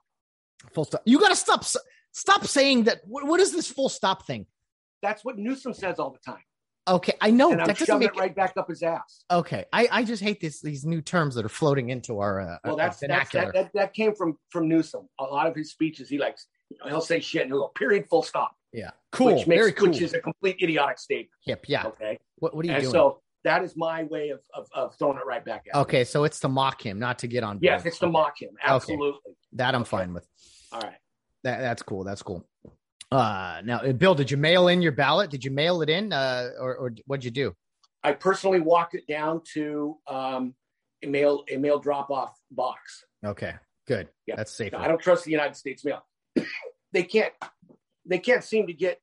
full stop. You got to stop stop saying that. What, what is this full stop thing? That's what Newsom says all the time, Okay, I know and that doesn't make it right back up his ass. Okay, I, I just hate this these new terms that are floating into our uh, Well, that's, that's that, that that came from from Newsom. A lot of his speeches, he likes. You know, he'll say shit and he'll go period. Full stop. yeah, cool, Which makes very cool. which is a complete idiotic statement. Yep. yeah. Okay. What, what are you and doing? so that is my way of, of, of throwing it right back at him. okay, so it's to mock him, not to get on. Yes, board. it's to mock him. Absolutely. that I'm fine with. All right. That that's cool. That's cool. Uh, now, uh, Bill, did you mail in your ballot? Did you mail it in, uh, or, or what'd you do? I personally walked it down to um, a mail a mail drop off box. Okay, good. Yeah. That's safe. I don't trust the United States mail. they can't they can't seem to get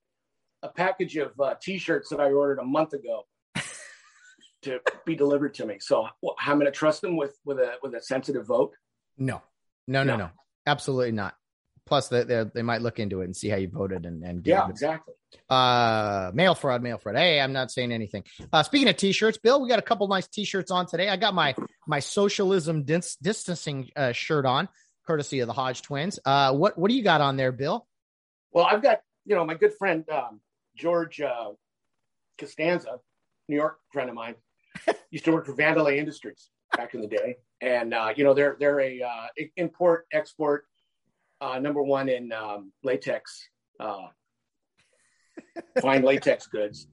a package of uh, T-shirts that I ordered a month ago to be delivered to me. So well, I'm going to trust them with with a with a sensitive vote. No, no, no, No. no, absolutely not. Plus they, they they might look into it and see how you voted and and yeah, exactly. Uh, mail fraud, mail fraud. Hey, I'm not saying anything. Uh, speaking of t-shirts, Bill, we got a couple nice t-shirts on today. I got my my socialism dis- distancing uh, shirt on, courtesy of the Hodge twins. Uh, what what do you got on there, Bill? Well, I've got you know my good friend um, George uh, Costanza, New York friend of mine, used to work for Vandelay Industries back in the day, and uh, you know they're they're a uh, import export uh, number one in um, latex, uh, fine latex goods.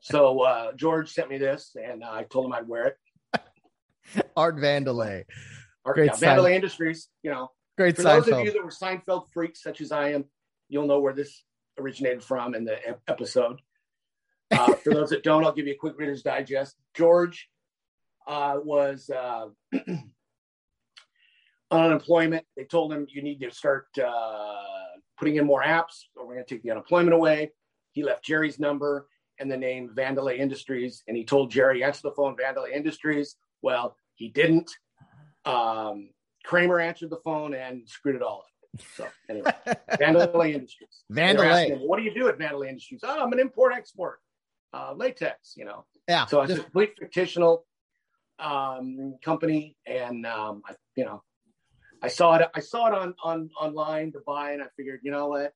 So uh, George sent me this, and I told him I'd wear it. Art Vandelay, Art, Great yeah, Vandelay Industries. You know, Great for Seinfeld. those of you that were Seinfeld freaks such as I am, you'll know where this originated from in the episode. Uh, for those that don't, I'll give you a quick Reader's Digest. George uh, was uh, unemployment. They told him you need to start uh, putting in more apps, or we're going to take the unemployment away. He left Jerry's number and the name Vandelay Industries, and he told Jerry, "Answer the phone, Vandelay Industries." Well, he didn't. Um, Kramer answered the phone and screwed it all up. So anyway, Vandelay Industries. Vandelay. Him, what do you do at Vandelay Industries? Oh, I'm an import export, uh, latex. You know. Yeah. So it's just, a complete fictional um, company, and um, I, you know, I saw it. I saw it on on online to buy, and I figured, you know what,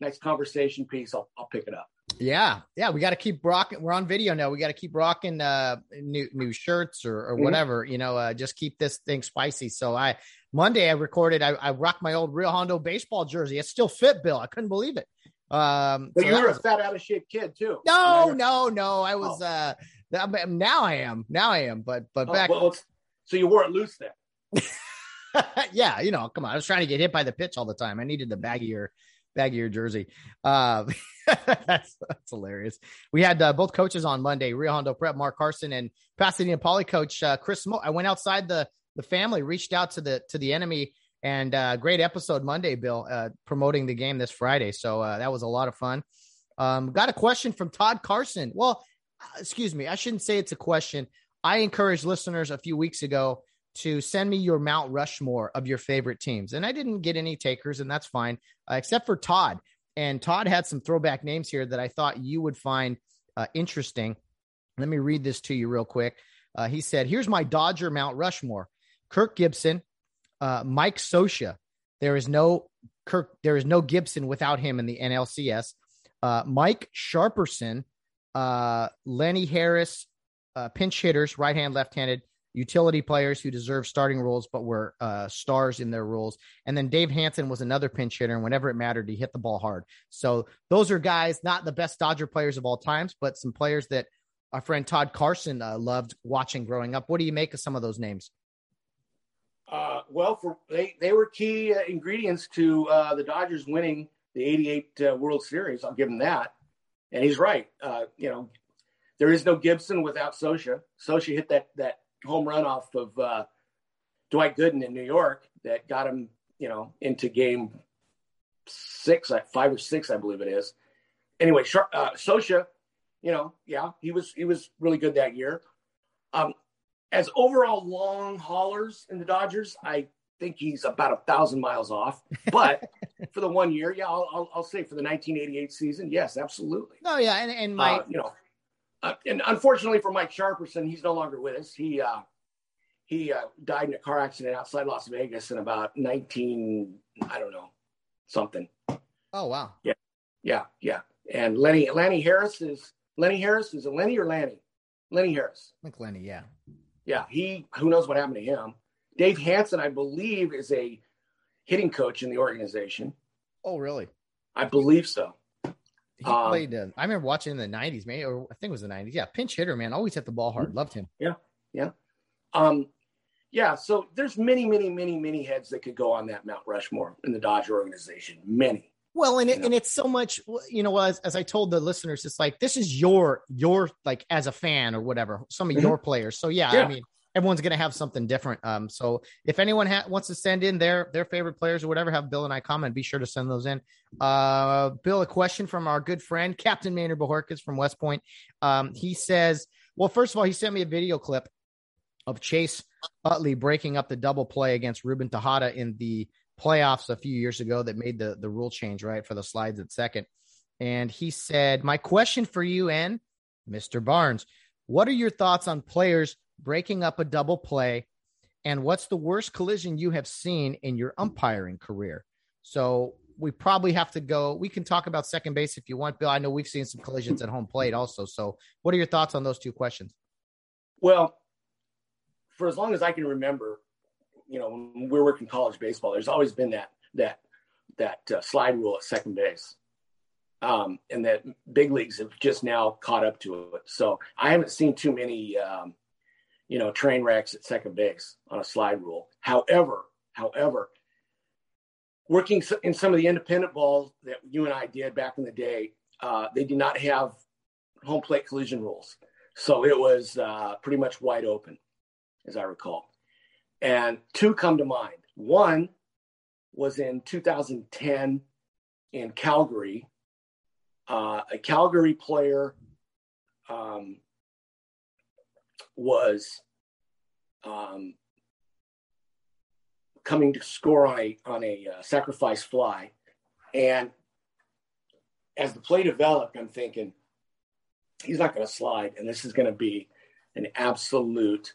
nice conversation piece. I'll I'll pick it up. Yeah, yeah, we got to keep rocking. We're on video now. We got to keep rocking uh, new new shirts or, or mm-hmm. whatever. You know, uh, just keep this thing spicy. So I Monday I recorded. I, I rocked my old Rio Hondo baseball jersey. It still fit, Bill. I couldn't believe it. Um, but so you were was, a fat, out of shape kid too. No, no, no. I was. Oh. uh Now I am. Now I am. But but oh, back. Well, so you wore it loose then. yeah, you know, come on. I was trying to get hit by the pitch all the time. I needed the baggier, baggier jersey. Uh, that's that's hilarious. We had uh, both coaches on Monday, Rio Hondo Prep, Mark Carson, and Pasadena Poly coach uh, Chris. I went outside the the family, reached out to the to the enemy, and uh, great episode Monday, Bill, uh, promoting the game this Friday. So uh, that was a lot of fun. Um, got a question from Todd Carson. Well, uh, excuse me, I shouldn't say it's a question. I encouraged listeners a few weeks ago to send me your Mount Rushmore of your favorite teams. And I didn't get any takers, and that's fine, uh, except for Todd. And Todd had some throwback names here that I thought you would find uh, interesting. Let me read this to you real quick. Uh, he said, Here's my Dodger Mount Rushmore Kirk Gibson, uh, Mike Scioscia. There is no Kirk, there is no Gibson without him in the NLCS. Uh, Mike Sharperson, uh, Lenny Harris, pinch hitters, right hand, left handed utility players who deserve starting roles but were uh, stars in their roles. And then Dave Hansen was another pinch hitter, and whenever it mattered, he hit the ball hard. So those are guys, not the best Dodger players of all times, but some players that our friend Todd Carson uh, loved watching growing up. What do you make of some of those names? Uh, well, for they they were key uh, ingredients to uh, the Dodgers winning the '88 uh, World Series. I'll give him that, and he's right. you know, there is no Gibson without Scioscia. Scioscia hit that that home run off of uh, Dwight Gooden in New York that got him, you know, into game six, uh, five or six, I believe it is. Anyway, uh, Scioscia, you know, yeah, he was he was really good that year. Um, as overall long haulers in the Dodgers, I think he's about a thousand miles off. But for the one year, yeah, I'll, I'll, I'll, say for the 1988 season, yes, absolutely. Oh yeah, and and my uh, you know uh, and unfortunately for Mike Sharperson, he's no longer with us. He uh, he uh, died in a car accident outside Las Vegas in about 19, I don't know, something. Oh wow. Yeah, yeah, yeah. And Lenny Lenny Harris is Lenny Harris is it Lenny or Lanny? Lenny Harris. I think Lenny, yeah. Yeah, he who knows what happened to him. Dave Hansen, I believe, is a hitting coach in the organization. Oh, really? I believe so. He um, played. Uh, I remember watching in the '90s, man, or I think it was the '90s. Yeah, pinch hitter, man. Always hit the ball hard. Loved him. Yeah, yeah, um, yeah. So there's many, many, many, many heads that could go on that Mount Rushmore in the Dodger organization. Many. Well, and it, and it's so much, you know, as, as I told the listeners, it's like this is your your like as a fan or whatever, some of mm-hmm. your players. So yeah, yeah, I mean, everyone's going to have something different. Um, so if anyone ha- wants to send in their their favorite players or whatever, have Bill and I comment. Be sure to send those in. Uh, Bill, a question from our good friend Captain Maynard Bojorquez from West Point. Um, he says, well, first of all, he sent me a video clip of Chase Utley breaking up the double play against Ruben Tejada in the playoffs a few years ago that made the the rule change right for the slides at second, and he said, "My question for you and Mr. Barnes, what are your thoughts on players breaking up a double play, and what's the worst collision you have seen in your umpiring career?" So we probably have to go. We can talk about second base if you want, Bill. I know we've seen some collisions at home plate also. So, what are your thoughts on those two questions? Well, for as long as I can remember, you know, when we're working college baseball, there's always been that that that uh, slide rule at second base, um, and that big leagues have just now caught up to it. So I haven't seen too many, um, you know, train wrecks at second base on a slide rule. However, however, working in some of the independent balls that you and I did back in the day, uh, they did not have home plate collision rules, so it was uh, pretty much wide open, as I recall. And two come to mind. One was in 2010 in Calgary. Uh, a Calgary player um, was um, coming to score on a on a uh, sacrifice fly, and as the play developed, I'm thinking he's not going to slide, and this is going to be an absolute,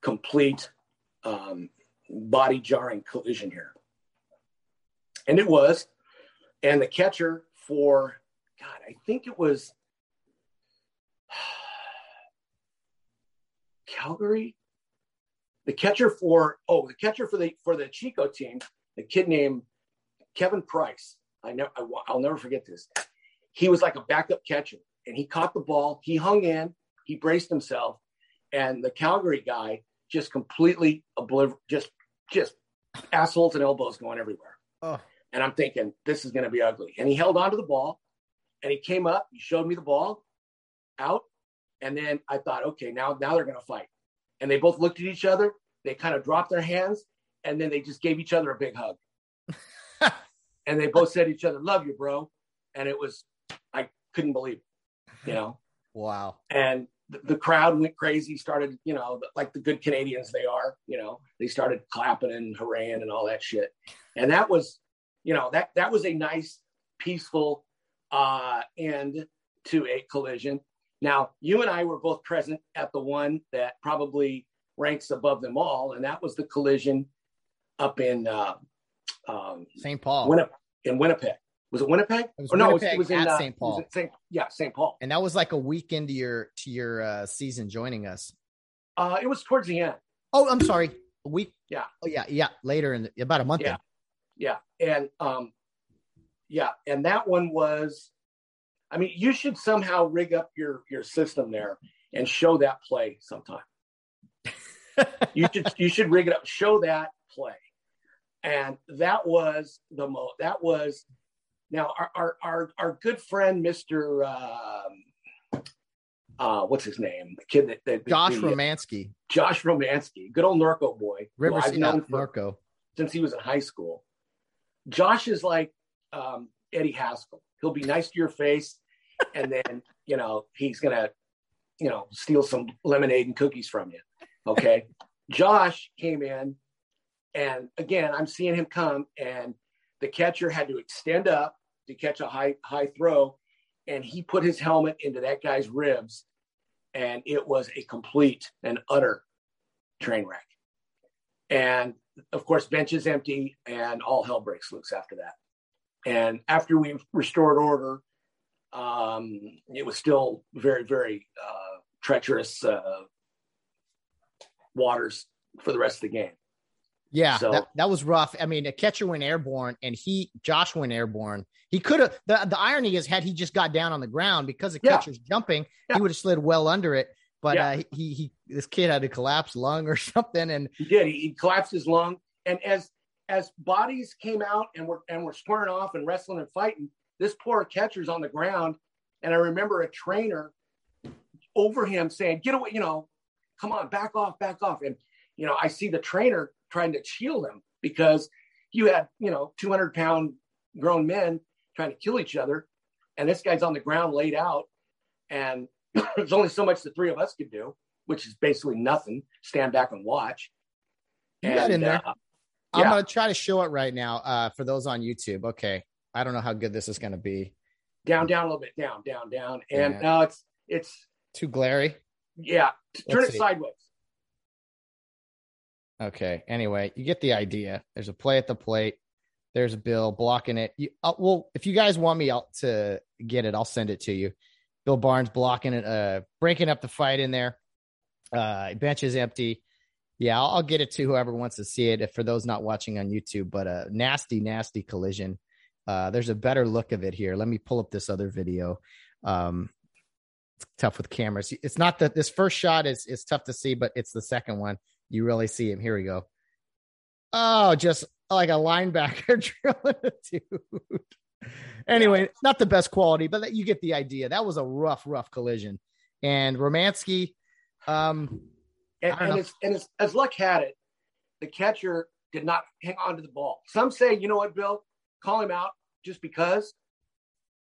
complete um, body jarring collision here. And it was. And the catcher for, God, I think it was Calgary. The catcher for, oh, the catcher for the for the Chico team, a kid named Kevin Price. I never, I, I'll never forget this. He was like a backup catcher, and he caught the ball. He hung in. He braced himself, and the Calgary guy just completely obliv just just assholes and elbows going everywhere. Oh. And I'm thinking this is going to be ugly. And he held on to the ball, and he came up. He showed me the ball out, and then I thought, okay, now now they're going to fight. And they both looked at each other. They kind of dropped their hands, and then they just gave each other a big hug. and they both said each other, "Love you, bro." And it was, I couldn't believe it, you know. Wow. And the, crowd went crazy, started, you know, like the good Canadians they are, you know, they started clapping and hooraying and all that shit. And that was, you know, that that was a nice, peaceful uh end to a collision. Now, you and I were both present at the one that probably ranks above them all, and that was the collision up in uh, um, St. Paul, in Winnipeg. Was it Winnipeg? It was or no, Winnipeg it was, it was in uh, St. Paul. St. Yeah, St. Paul. And that was like a week into your to your uh, season joining us. Uh, it was towards the end. Oh, I'm sorry. A week. Yeah. Oh, yeah, yeah. Later in the, about a month. Yeah. In. Yeah, and um, yeah, and that one was. I mean, you should somehow rig up your your system there and show that play sometime. you should you should rig it up, show that play, and that was the most. That was now, our our our, our good friend, Mister, um, uh, what's his name? The kid that, that Josh the, Romansky. Josh Romansky, good old Norco boy. River I've known for, Norco since he was in high school. Josh is like um, Eddie Haskell. He'll be nice to your face, and then you know he's gonna, you know, steal some lemonade and cookies from you. Okay. Josh came in, and again, I'm seeing him come, and the catcher had to extend up to catch a high high throw, and he put his helmet into that guy's ribs, and it was a complete and utter train wreck. And of course, bench is empty, and all hell breaks loose after that. And after we restored order, um, it was still very, very uh, treacherous uh, waters for the rest of the game. Yeah, so, that, that was rough. I mean, a catcher went airborne, and he Josh went airborne. He could have. The, the irony is, had he just got down on the ground because the catcher's jumping, yeah. he would have slid well under it. But yeah. uh, he he this kid had a collapsed lung or something, and he did. He, he collapsed his lung, and as as bodies came out and were and were squaring off and wrestling and fighting, this poor catcher's on the ground, and I remember a trainer over him saying, "Get away!" You know, come on, back off, back off, and you know, I see the trainer trying to shield him because you had, you know, 200 pound grown men trying to kill each other. And this guy's on the ground laid out. And there's only so much the three of us could do, which is basically nothing. Stand back and watch. You and, got in there. Uh, I'm Yeah. gonna try to show it right now uh, for those on YouTube. Okay, I don't know how good this is gonna be. Down, down a little bit, down, down, down, and Yeah. now it's it's Too glary. yeah. Turn Let's it see. sideways. Okay. Anyway, you get the idea. There's a play at the plate. There's Bill blocking it. You, uh, well, if you guys want me out to get it, I'll send it to you. Bill Barnes blocking it, uh, breaking up the fight in there. Uh, bench is empty. Yeah, I'll, I'll get it to whoever wants to see it. If for those not watching on YouTube, but a nasty, nasty collision. Uh, there's a better look of it here. Let me pull up this other video. Um, it's tough with cameras. It's not that this first shot is is tough to see, but it's the second one you really see him. Here we go. Oh, just like a linebacker drilling a dude. Anyway, not the best quality, but you get the idea. That was a rough, rough collision. And Romansky, um, And, and, it's, and it's, as luck had it, the catcher did not hang on to the ball. Some say, you know what, Bill, call him out just because,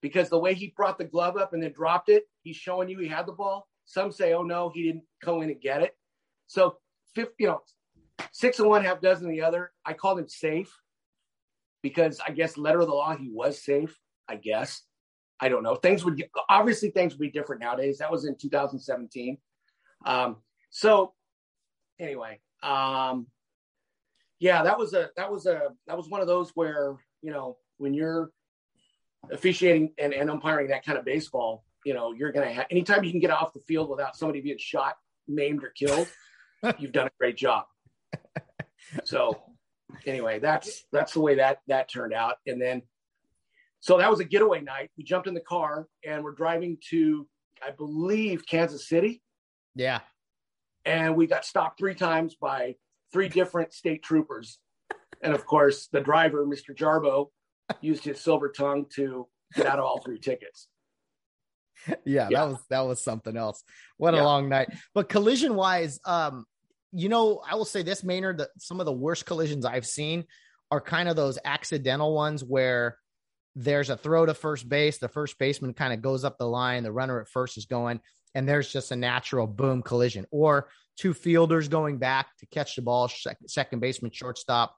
because the way he brought the glove up and then dropped it, he's showing you he had the ball. Some say, oh no, he didn't go in and get it. So, fifth, you know, six and one, half dozen the other. I called him safe because I guess letter of the law, he was safe. I guess. I don't know. Things would obviously things would be different nowadays. That was in 2017. Um, so anyway, um, yeah, that was a that was a that was one of those where you know when you're officiating and, and umpiring that kind of baseball, you know you're gonna have anytime you can get off the field without somebody being shot, maimed, or killed, you've done a great job. So anyway, that's that's the way that that turned out, and then so that was a getaway night. We jumped in the car and we're driving to I believe Kansas City yeah, and we got stopped three times by three different state troopers. And of course, the driver, Mr. Jarbo, used his silver tongue to get out of all three tickets. yeah, Yeah. that was that was something else. What a Yeah. long night. But collision wise, um, you know, I will say this, Maynard, that some of the worst collisions I've seen are kind of those accidental ones where there's a throw to first base, the first baseman kind of goes up the line, the runner at first is going, and there's just a natural boom collision, or two fielders going back to catch the ball, sec- second baseman, shortstop,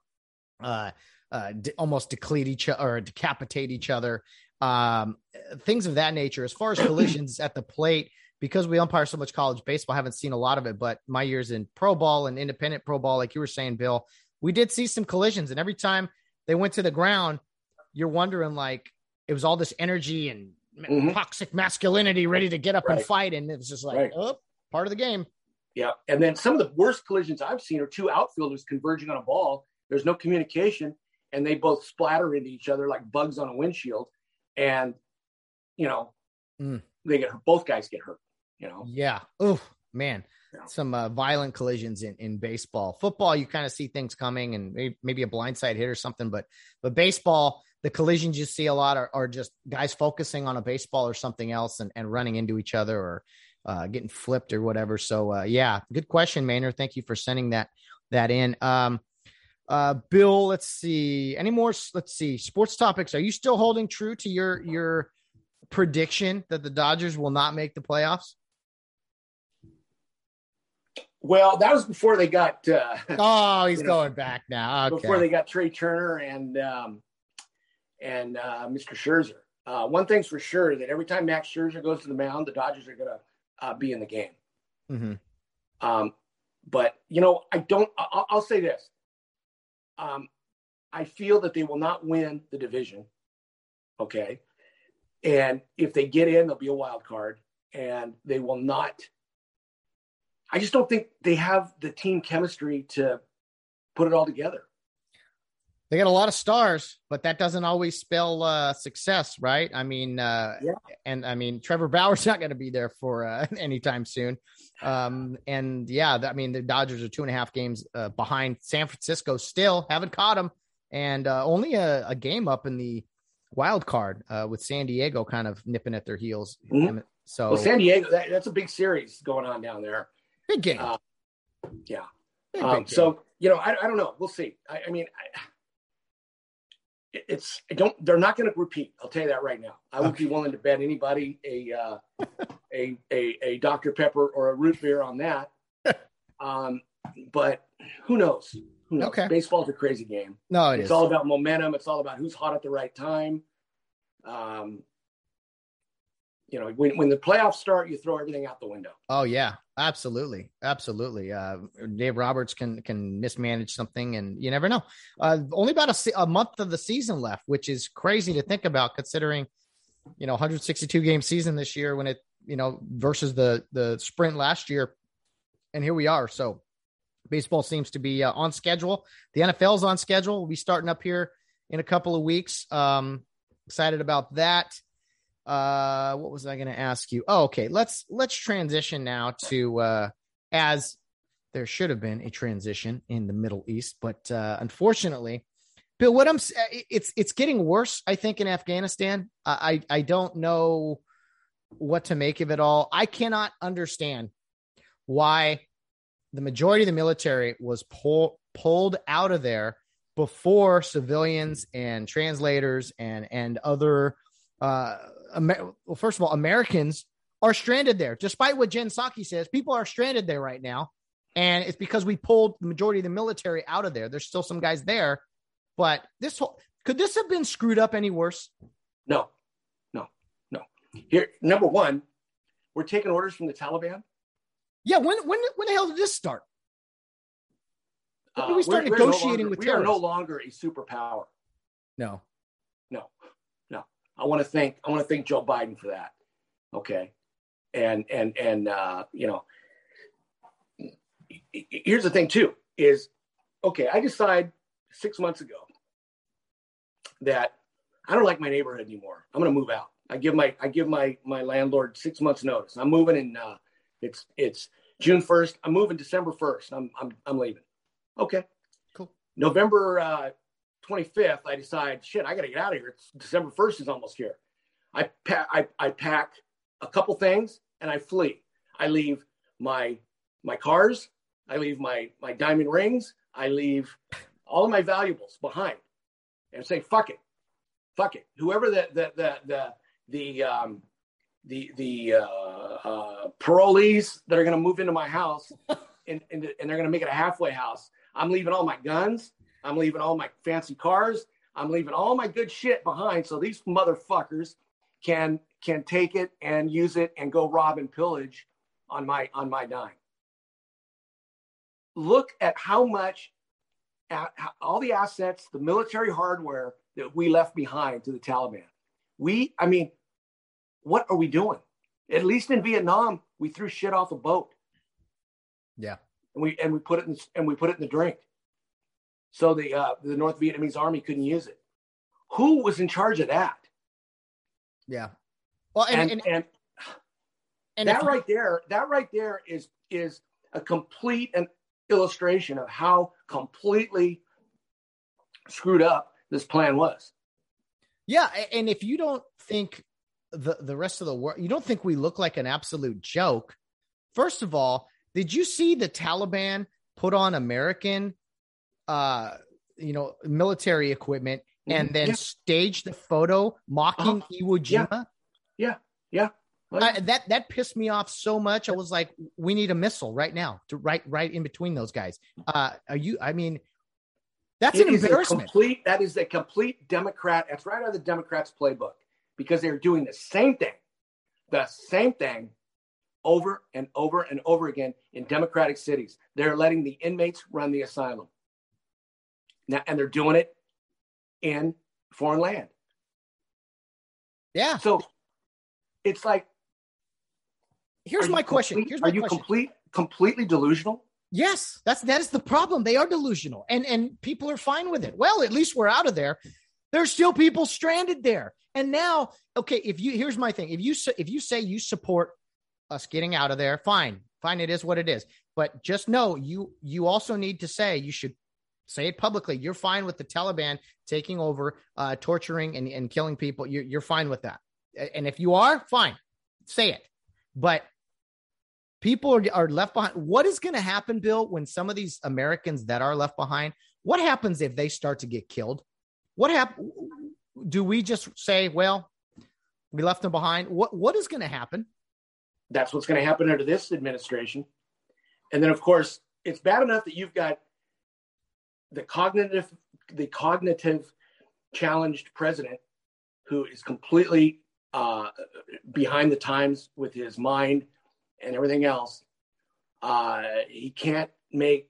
uh, uh, de- almost deplete each other or decapitate each other, um, things of that nature. As far as collisions at the plate, because we umpire so much college baseball, I haven't seen a lot of it. But my years in pro ball and independent pro ball, like you were saying, Bill, we did see some collisions, and every time they went to the ground, you're wondering like it was all this energy and Mhm. toxic masculinity ready to get up and fight, and it was just like, Right. oh, part of the game. Yeah. And then some of the worst collisions I've seen are two outfielders converging on a ball. There's no communication and they both splatter into each other like bugs on a windshield. And, you know, Mm. they get both guys get hurt, you know. Yeah. Oh man, Yeah. some uh, violent collisions in, in baseball. Football, you kind of see things coming and maybe, maybe a blindside hit or something. But but baseball, the collisions you see a lot are, are just guys focusing on a baseball or something else and, and running into each other or uh, getting flipped or whatever. So uh, yeah, good question, Maynard. Thank you for sending that that in. Um, uh, Bill, let's see. Any more? Let's see. Sports topics. Are you still holding true to your your prediction that the Dodgers will not make the playoffs? Well, that was before they got uh, Oh, he's You know, going back now. Okay. before they got Trea Turner and um, and uh, Mr. Scherzer. Uh, one thing's for sure that every time Max Scherzer goes to the mound, the Dodgers are going to uh, be in the game. Mhm. Um, but you know, I don't. I'll, I'll say this. Um, I feel that they will not win the division. Okay, and if they get in, they'll be a wild card, and they will not. I just don't think they have the team chemistry to put it all together. They got a lot of stars, but that doesn't always spell uh, success, right? I mean, uh, Yeah. and I mean, Trevor Bauer's not going to be there for uh, anytime soon. Um, and yeah, I mean, the Dodgers are two and a half games uh, behind San Francisco. Still haven't caught them, and uh, only a, a game up in the wild card uh, with San Diego kind of nipping at their heels. Mhm. So Well, San Diego, that, that's a big series going on down there. big game. uh, yeah. Big, Um, big game. so you know, I, I don't know. We'll see. I, I mean, I, it's I don't. They're not going to repeat. I'll tell you that right now. I would be willing to bet anybody a uh, a, a a Dr Pepper or a root beer on that. Um, but who knows? Who knows? Okay. Baseball's a crazy game. No, it it's is. all about momentum. It's all about who's hot at the right time. Um, you know, when when the playoffs start, you throw everything out the window. Oh yeah, absolutely, absolutely. Uh, Dave Roberts can can mismanage something, and you never know. Uh, only about a, a month of the season left, which is crazy to think about, considering you know 162 game season this year when it you know versus the the sprint last year, and here we are. So baseball seems to be uh, on schedule. The NFL's on schedule. We'll be starting up here in a couple of weeks. Um, excited about that uh what was i going to ask you? Oh okay let's let's transition now to uh as there should have been a transition in the middle east but uh unfortunately bill what i'm it's it's getting worse i think in afghanistan. I i don't know what to make of it all. I cannot understand why the majority of the military was pull, pulled out of there before civilians and translators and and other uh Amer- well first of all americans are stranded there. Despite what jen psaki says people are stranded there right now. And it's because we pulled the majority of the military out of there. There's still some guys there. But this whole could this have been screwed up any worse? No, no, no. Here, number one, we're taking orders from the Taliban. yeah when when when the hell did this start? When do we uh, start we're- we're no negotiating longer- with We are no longer a superpower. no. I want to thank I want to thank Joe Biden for that. Okay, and and and uh, you know, here's the thing too is okay. I decide six months ago that I don't like my neighborhood anymore. I'm going to move out. I give my I give my my landlord six months notice. I'm moving in. Uh, it's it's June first. I'm moving December first. I'm I'm I'm leaving. Okay. Cool. November uh, 25th, I decide, shit, I got to get out of here. It's December 1st is almost here. I, pa- I, I pack a couple things and I flee. I leave my my cars. I leave my my diamond rings. I leave all of my valuables behind, and say fuck it, fuck it. Whoever the the the the the um, the the uh, uh, parolees that are going to move into my house, and and, and they're going to make it a halfway house. I'm leaving all my guns. I'm leaving all my fancy cars. I'm leaving all my good shit behind, so these motherfuckers can can take it and use it and go rob and pillage on my on my dime. Look at how much at all the assets, the military hardware that we left behind to the Taliban. We, I mean, what are we doing? At least in Vietnam, we threw shit off a boat yeah and we and we put it in and we put it in the drink. So the uh, the North Vietnamese army couldn't use it. Who was in charge of that? yeah well and And and, and, and that right there, that right there is is a complete an illustration of how completely screwed up this plan was. Yeah, and if you don't think the the rest of the world, you don't think we look like an absolute joke. First of all, did you see the Taliban put on American, uh, you know, military equipment and then Yeah. stage the photo mocking Iwo Jima? Yeah, yeah. Well, I, that that pissed me off so much. I was like, we need a missile right now to right right in between those guys. Uh, are you? I mean, that's It an embarrassment. complete. That is a complete Democrat. That's right out of the Democrats' playbook because they're doing the same thing, the same thing, over and over and over again in Democratic cities. They're letting the inmates run the asylum, now, and they're doing it in foreign land. yeah. So it's like, Here's my question. complete- Here's are you question. complete, completely delusional? Yes, that's that is the problem. They are delusional, and and people are fine with it. Well, at least we're out of there. There's still people stranded there, and now, okay. If you here's my thing, if you if you say you support us getting out of there, fine, fine. It is what it is. But just know you you also need to say you should say it publicly. You're fine with the Taliban taking over, uh, torturing and, and killing people. You're you're fine with that. And if you are, fine, say it. But people are, are left behind. What is going to happen, Bill, when some of these Americans that are left behind? What happens if they start to get killed? What happen? Do we just say, "Well, we left them behind"? What What is going to happen? That's what's going to happen under this administration. And then, of course, it's bad enough that you've got the cognitive the cognitive challenged president who is completely uh, behind the times with his mind and everything else. Uh, he can't make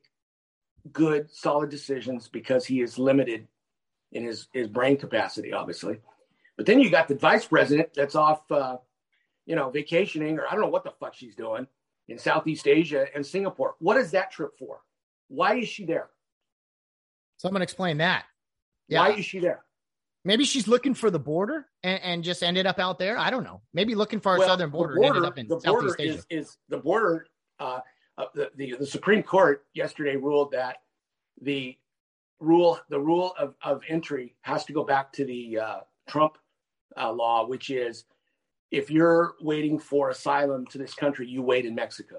good, solid decisions because he is limited in his, his brain capacity, obviously. But then you got the vice president that's off, uh, you know, vacationing or I don't know what the fuck she's doing in Southeast Asia and Singapore. What is that trip for? Why is she there? Someone explain that. Yeah. Why is she there? Maybe she's looking for the border and, and just ended up out there. I don't know. Maybe looking for our well, southern border, border ended up in the border Is, is the border? Uh, uh, the, the the Supreme Court yesterday ruled that the rule the rule of, of entry has to go back to the uh, Trump uh, law, which is if you're waiting for asylum to this country, you wait in Mexico.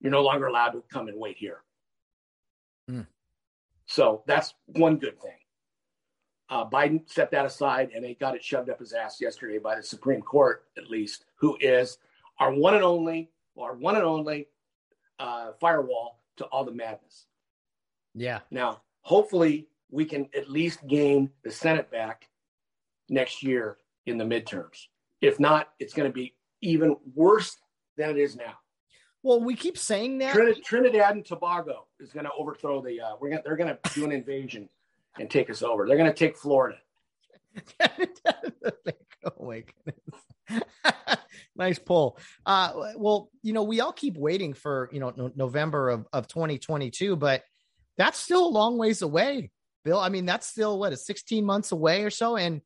You're no longer allowed to come and wait here. So that's one good thing. Uh, Biden set that aside and they got it shoved up his ass yesterday by the Supreme Court, at least, who is our one and only, our one and only uh, firewall to all the madness. Yeah. Now, hopefully, we can at least gain the Senate back next year in the midterms. If not, it's going to be even worse than it is now. Well, we keep saying that Trinidad and Tobago is going to overthrow the. Uh, we're going. They're going to do an invasion and take us over. They're going to take Florida. oh my goodness. nice pull. Uh, well, you know, we all keep waiting for you know no- November of of 2022, but that's still a long ways away, Bill. I mean, that's still what is 16 months away or so, and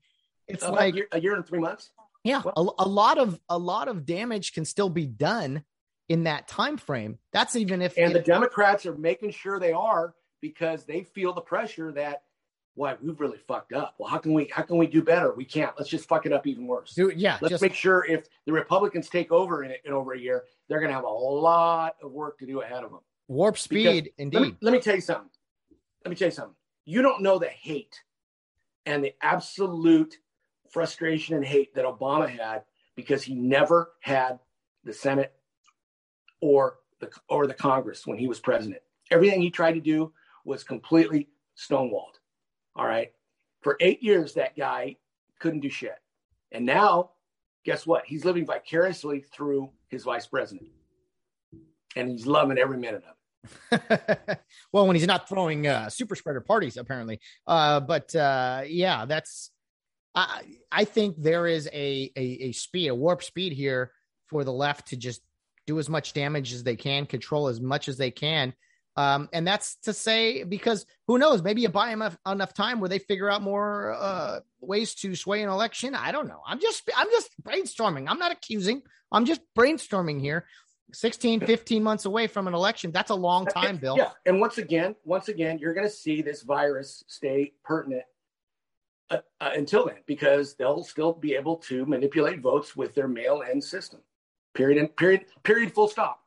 it's like a year, a year, and three months. Yeah, a, a lot of a lot of damage can still be done in that time frame. That's even if and the Democrats are making sure they are because they feel the pressure that what we've really fucked up. Well, how can we how can we do better? We can't. Let's just fuck it up even worse. Dude, yeah. Let's just, make sure if the Republicans take over in, in over a year, they're going to have a lot of work to do ahead of them. Warp speed, because, indeed. Let me, let me tell you something. Let me tell you something. You don't know the hate and the absolute frustration and hate that Obama had because he never had the Senate or the or the Congress when he was president. Everything he tried to do was completely stonewalled. All right. For eight years, that guy couldn't do shit. And now, guess what? He's living vicariously through his vice president. And he's loving every minute of it. well, when he's not throwing uh, super spreader parties, apparently. Uh, but uh, yeah, that's. I I think there is a, a a speed, a warp speed here for the left to just do as much damage as they can, control as much as they can. Um, and that's to say, because who knows, maybe you buy them enough, enough time where they figure out more uh, ways to sway an election. I don't know. I'm just, I'm just brainstorming. I'm not accusing. I'm just brainstorming here. 16, 15 months away from an election. That's a long time, Bill. Yeah. And once again, once again, you're going to see this virus stay pertinent uh, uh, until then because they'll still be able to manipulate votes with their mail in system. Period. And period. Period. Full stop.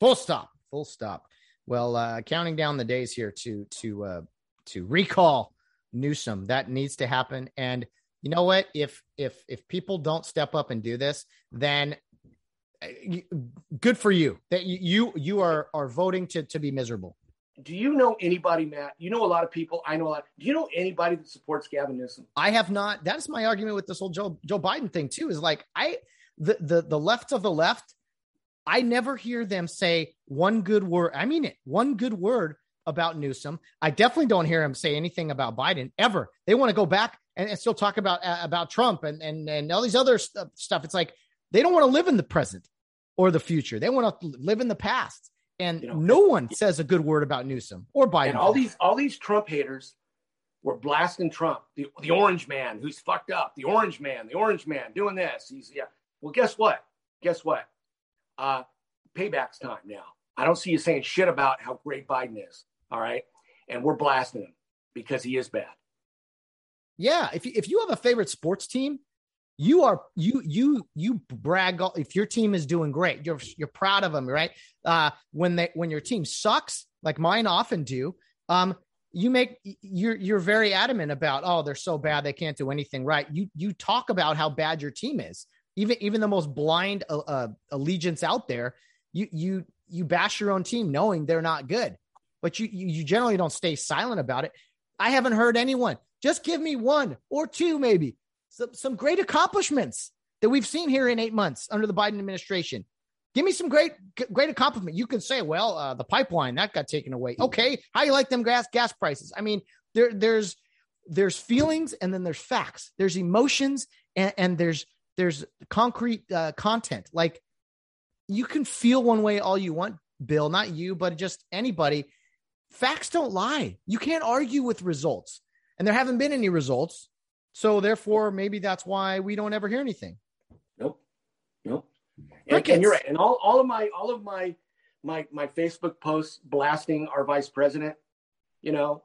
Full stop. Full stop. Well, uh, counting down the days here to to uh, to recall Newsom. That needs to happen. And you know what? If if if people don't step up and do this, then uh, good for you. That you you are are voting to to be miserable. Do you know anybody, Matt? You know a lot of people. I know a lot. Do you know anybody that supports Gavin Newsom? I have not. That's my argument with this whole Joe Joe Biden thing too. Is like I the the the left of the left, I never hear them say one good word. I mean it, one good word about Newsom. I definitely don't hear him say anything about Biden ever. They want to go back and, and still talk about uh, about Trump and and and all these other st- stuff. It's like they don't want to live in the present or the future. They want to live in the past. And you know, no one says a good word about Newsom or Biden. And all these all these Trump haters were blasting Trump, the, the orange man who's fucked up, the orange man, the orange man doing this. He's yeah. Well, guess what? Guess what? Uh, payback's time now. I don't see you saying shit about how great Biden is. All right. And we're blasting him because he is bad. Yeah. If you, if you have a favorite sports team, you are you you you brag if your team is doing great you're you're proud of them right uh when they when your team sucks like mine often do um you make you're you're very adamant about oh they're so bad they can't do anything right you you talk about how bad your team is even even the most blind uh, uh, allegiance out there, you you you bash your own team knowing they're not good. but you you generally don't stay silent about it. I haven't heard anyone. Just give me one or two, maybe some, some great accomplishments that we've seen here in eight months under the Biden administration. Give me some great, great accomplishment. You can say, well, uh, the pipeline that got taken away. Okay, how you like them gas gas prices? I mean, there there's there's feelings and then there's facts. There's emotions and, and there's there's concrete uh, content. Like you can feel one way all you want, Bill, not you, but just anybody. Facts don't lie. You can't argue with results, and there haven't been any results. So therefore, maybe that's why we don't ever hear anything. Nope. Nope. And, and, you're right. And all, all of my all of my my my Facebook posts blasting our vice president, you know,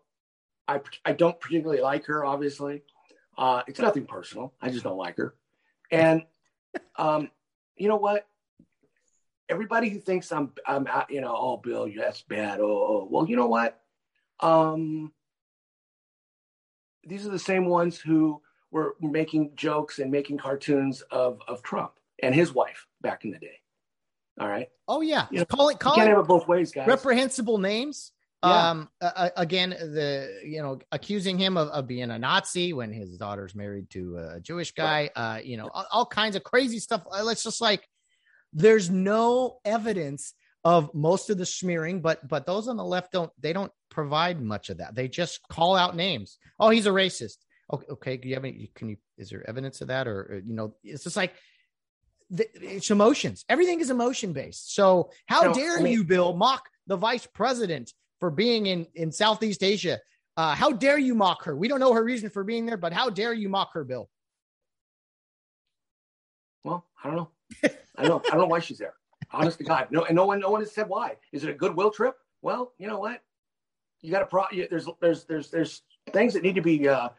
I I don't particularly like her, obviously. Uh, it's nothing personal. I just don't like her. And um, you know what? Everybody who thinks I'm I'm out, you know, oh Bill, that's bad. Oh, oh, well, you know what? Um, these are the same ones who were making jokes and making cartoons of of Trump and his wife back in the day. All right. Oh yeah, you know, call it call can't it have it both ways, guys. Reprehensible names. Yeah. Um. Uh, again, the you know accusing him of, of being a Nazi when his daughter's married to a Jewish guy. Uh. You know all, all kinds of crazy stuff. Uh, let's just like there's no evidence of most of the smearing, but but those on the left don't they don't provide much of that. They just call out names. Oh, he's a racist. Okay, okay. Do you have any? Can you? Is there evidence of that, or, or you know, it's just like the, it's emotions. Everything is emotion based. So how no, dare I mean, you, Bill, mock the vice president for being in in Southeast Asia? Uh, how dare you mock her? We don't know her reason for being there, but how dare you mock her, Bill? Well, I don't know. I don't. I don't know why she's there. Honest to God, no, and no one, no one has said why. Is it a goodwill trip? Well, you know what? You got to pro. There's, there's, there's, there's things that need to be uh,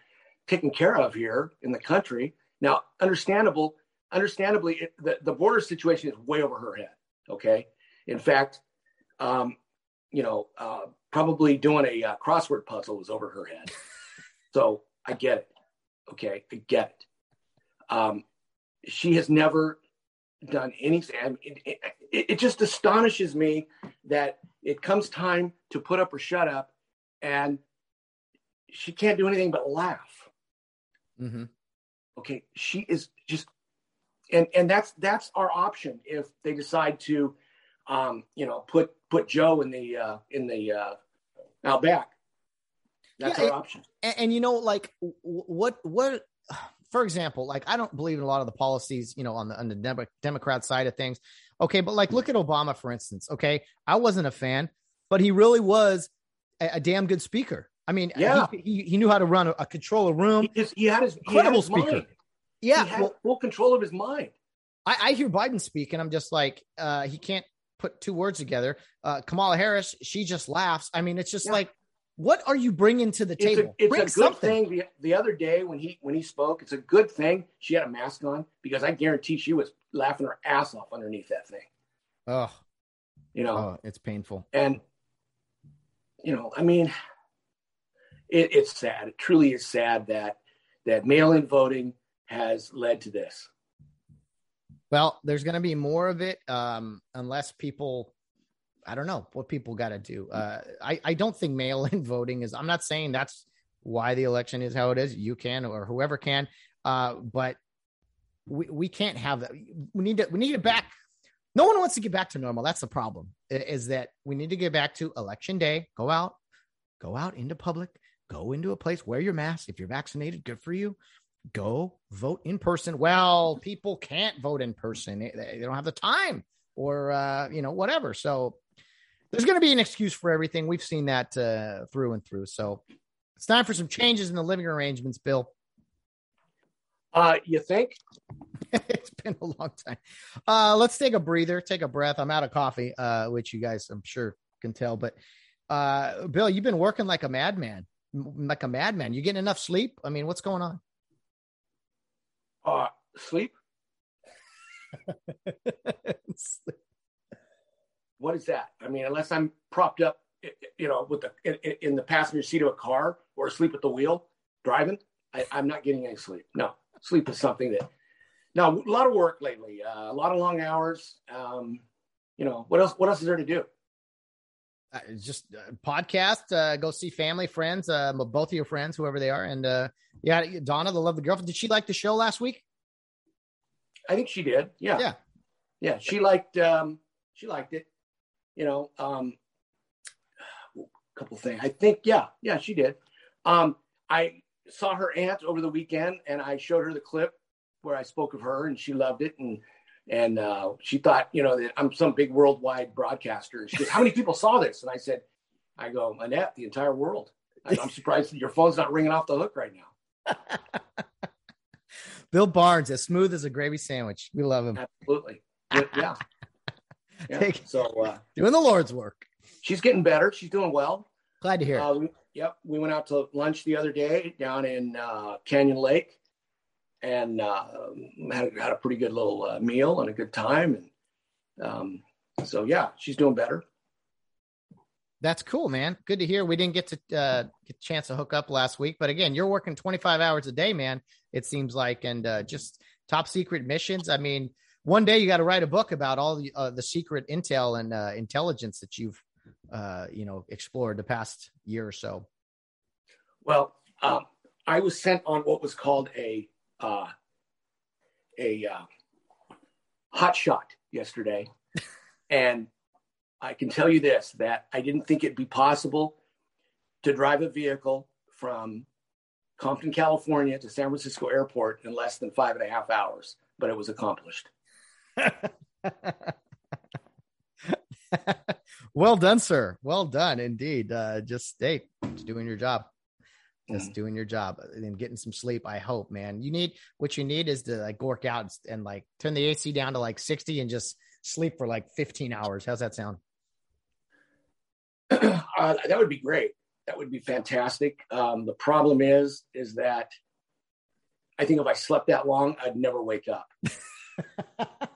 taken care of here in the country. Now, understandable, understandably, it, the, the border situation is way over her head. Okay. In fact, um, you know, uh, probably doing a uh, crossword puzzle was over her head. so I get it. Okay. I get it. Um, she has never done anything. I mean, it, it, it just astonishes me that it comes time to put up or shut up and she can't do anything but laugh Mm-hmm. Okay, she is just, and and that's that's our option if they decide to, um, you know, put put Joe in the uh, in the uh, out back. That's yeah, our option. And, and, you know, like what what, for example, like I don't believe in a lot of the policies, you know, on the on the Democrat side of things. Okay, but like look at Obama for instance. Okay, I wasn't a fan, but he really was a, a damn good speaker. I mean, yeah. he, he, he knew how to run a, a control a room. He, just, he had his incredible speaker. Mind. Yeah, he had well, full control of his mind. I, I hear Biden speak, and I'm just like, uh, he can't put two words together. Uh, Kamala Harris, she just laughs. I mean, it's just yeah. like, what are you bringing to the table? It's a, it's Bring a good something. thing. The, the other day when he when he spoke, it's a good thing she had a mask on because I guarantee she was laughing her ass off underneath that thing. Oh, you know, oh, it's painful. And you know, I mean, it, it's sad. It truly is sad that that mail-in voting has led to this. Well, there's going to be more of it um, unless people. I don't know what people got to do. Uh, I I don't think mail-in voting is. I'm not saying that's why the election is how it is. You can or whoever can, uh, but we we can't have that. We need to we need it back. No one wants to get back to normal. That's the problem. Is that we need to get back to election day. Go out, go out into public, go into a place, wear your mask. If you're vaccinated, good for you. Go vote in person. Well, people can't vote in person. They, don't have the time or, uh, you know, whatever. So there's going to be an excuse for everything. We've seen that uh, through and through. So it's time for some changes in the living arrangements, Bill. Uh, you think? it's been a long time. Uh, let's take a breather, take a breath. I'm out of coffee, uh, which you guys, I'm sure, can tell. But uh, Bill, you've been working like a madman like a madman. You getting enough sleep? I mean, what's going on? Uh, sleep. what is that? I mean, unless I'm propped up, you know, with the in, in the passenger seat of a car or asleep at the wheel driving, I, am not getting any sleep. No, sleep is something that. Now, a lot of work lately, uh, a lot of long hours. Um, you know, what else? What else is there to do? Uh, just uh, podcast, uh, go see family, friends, uh, both of your friends, whoever they are, and uh, yeah, Donna, the love the girlfriend. Did she like the show last week? I think she did. Yeah, Yeah. yeah. She liked um, she liked it. You know, um, a couple things. I think yeah, yeah, she did. Um, I saw her aunt over the weekend, and I showed her the clip where I spoke of her, and she loved it, and and uh, she thought, you know, that I'm some big worldwide broadcaster. She goes, "How many people saw this?" And I said, "I go, Annette, the entire world." I'm surprised that your phone's not ringing off the hook right now. Bill Barnes, as smooth as a gravy sandwich. We love him. Absolutely, yeah, yeah. yeah. Take- So uh, Doing the Lord's work. she's getting better. She's doing well. Glad to hear. Uh, we, yep, we went out to lunch the other day down in uh, Canyon Lake, and uh, had, had a pretty good little uh, meal and a good time. And um, so, yeah, she's doing better. That's cool, man. Good to hear. We didn't get to uh, get a chance to hook up last week, but again, you're working 25 hours a day, man. It seems like, and uh, just top secret missions. I mean, one day you got to write a book about all the uh, the secret intel and uh, intelligence that you've uh, you know explored the past year or so. Well, um, I was sent on what was called a uh, a uh, hot shot yesterday, and I can tell you this: that I didn't think it'd be possible to drive a vehicle from Compton, California, to San Francisco Airport in less than five and a half hours, but it was accomplished. well done, sir. Well done indeed. Uh, just hey, just doing your job. Just doing your job and getting some sleep. I hope, man. You need what you need is to like work out and, and like turn the AC down to like 60 and just sleep for like 15 hours. How's that sound? uh, that would be great. That would be fantastic. Um, the problem is, is that I think if I slept that long, I'd never wake up.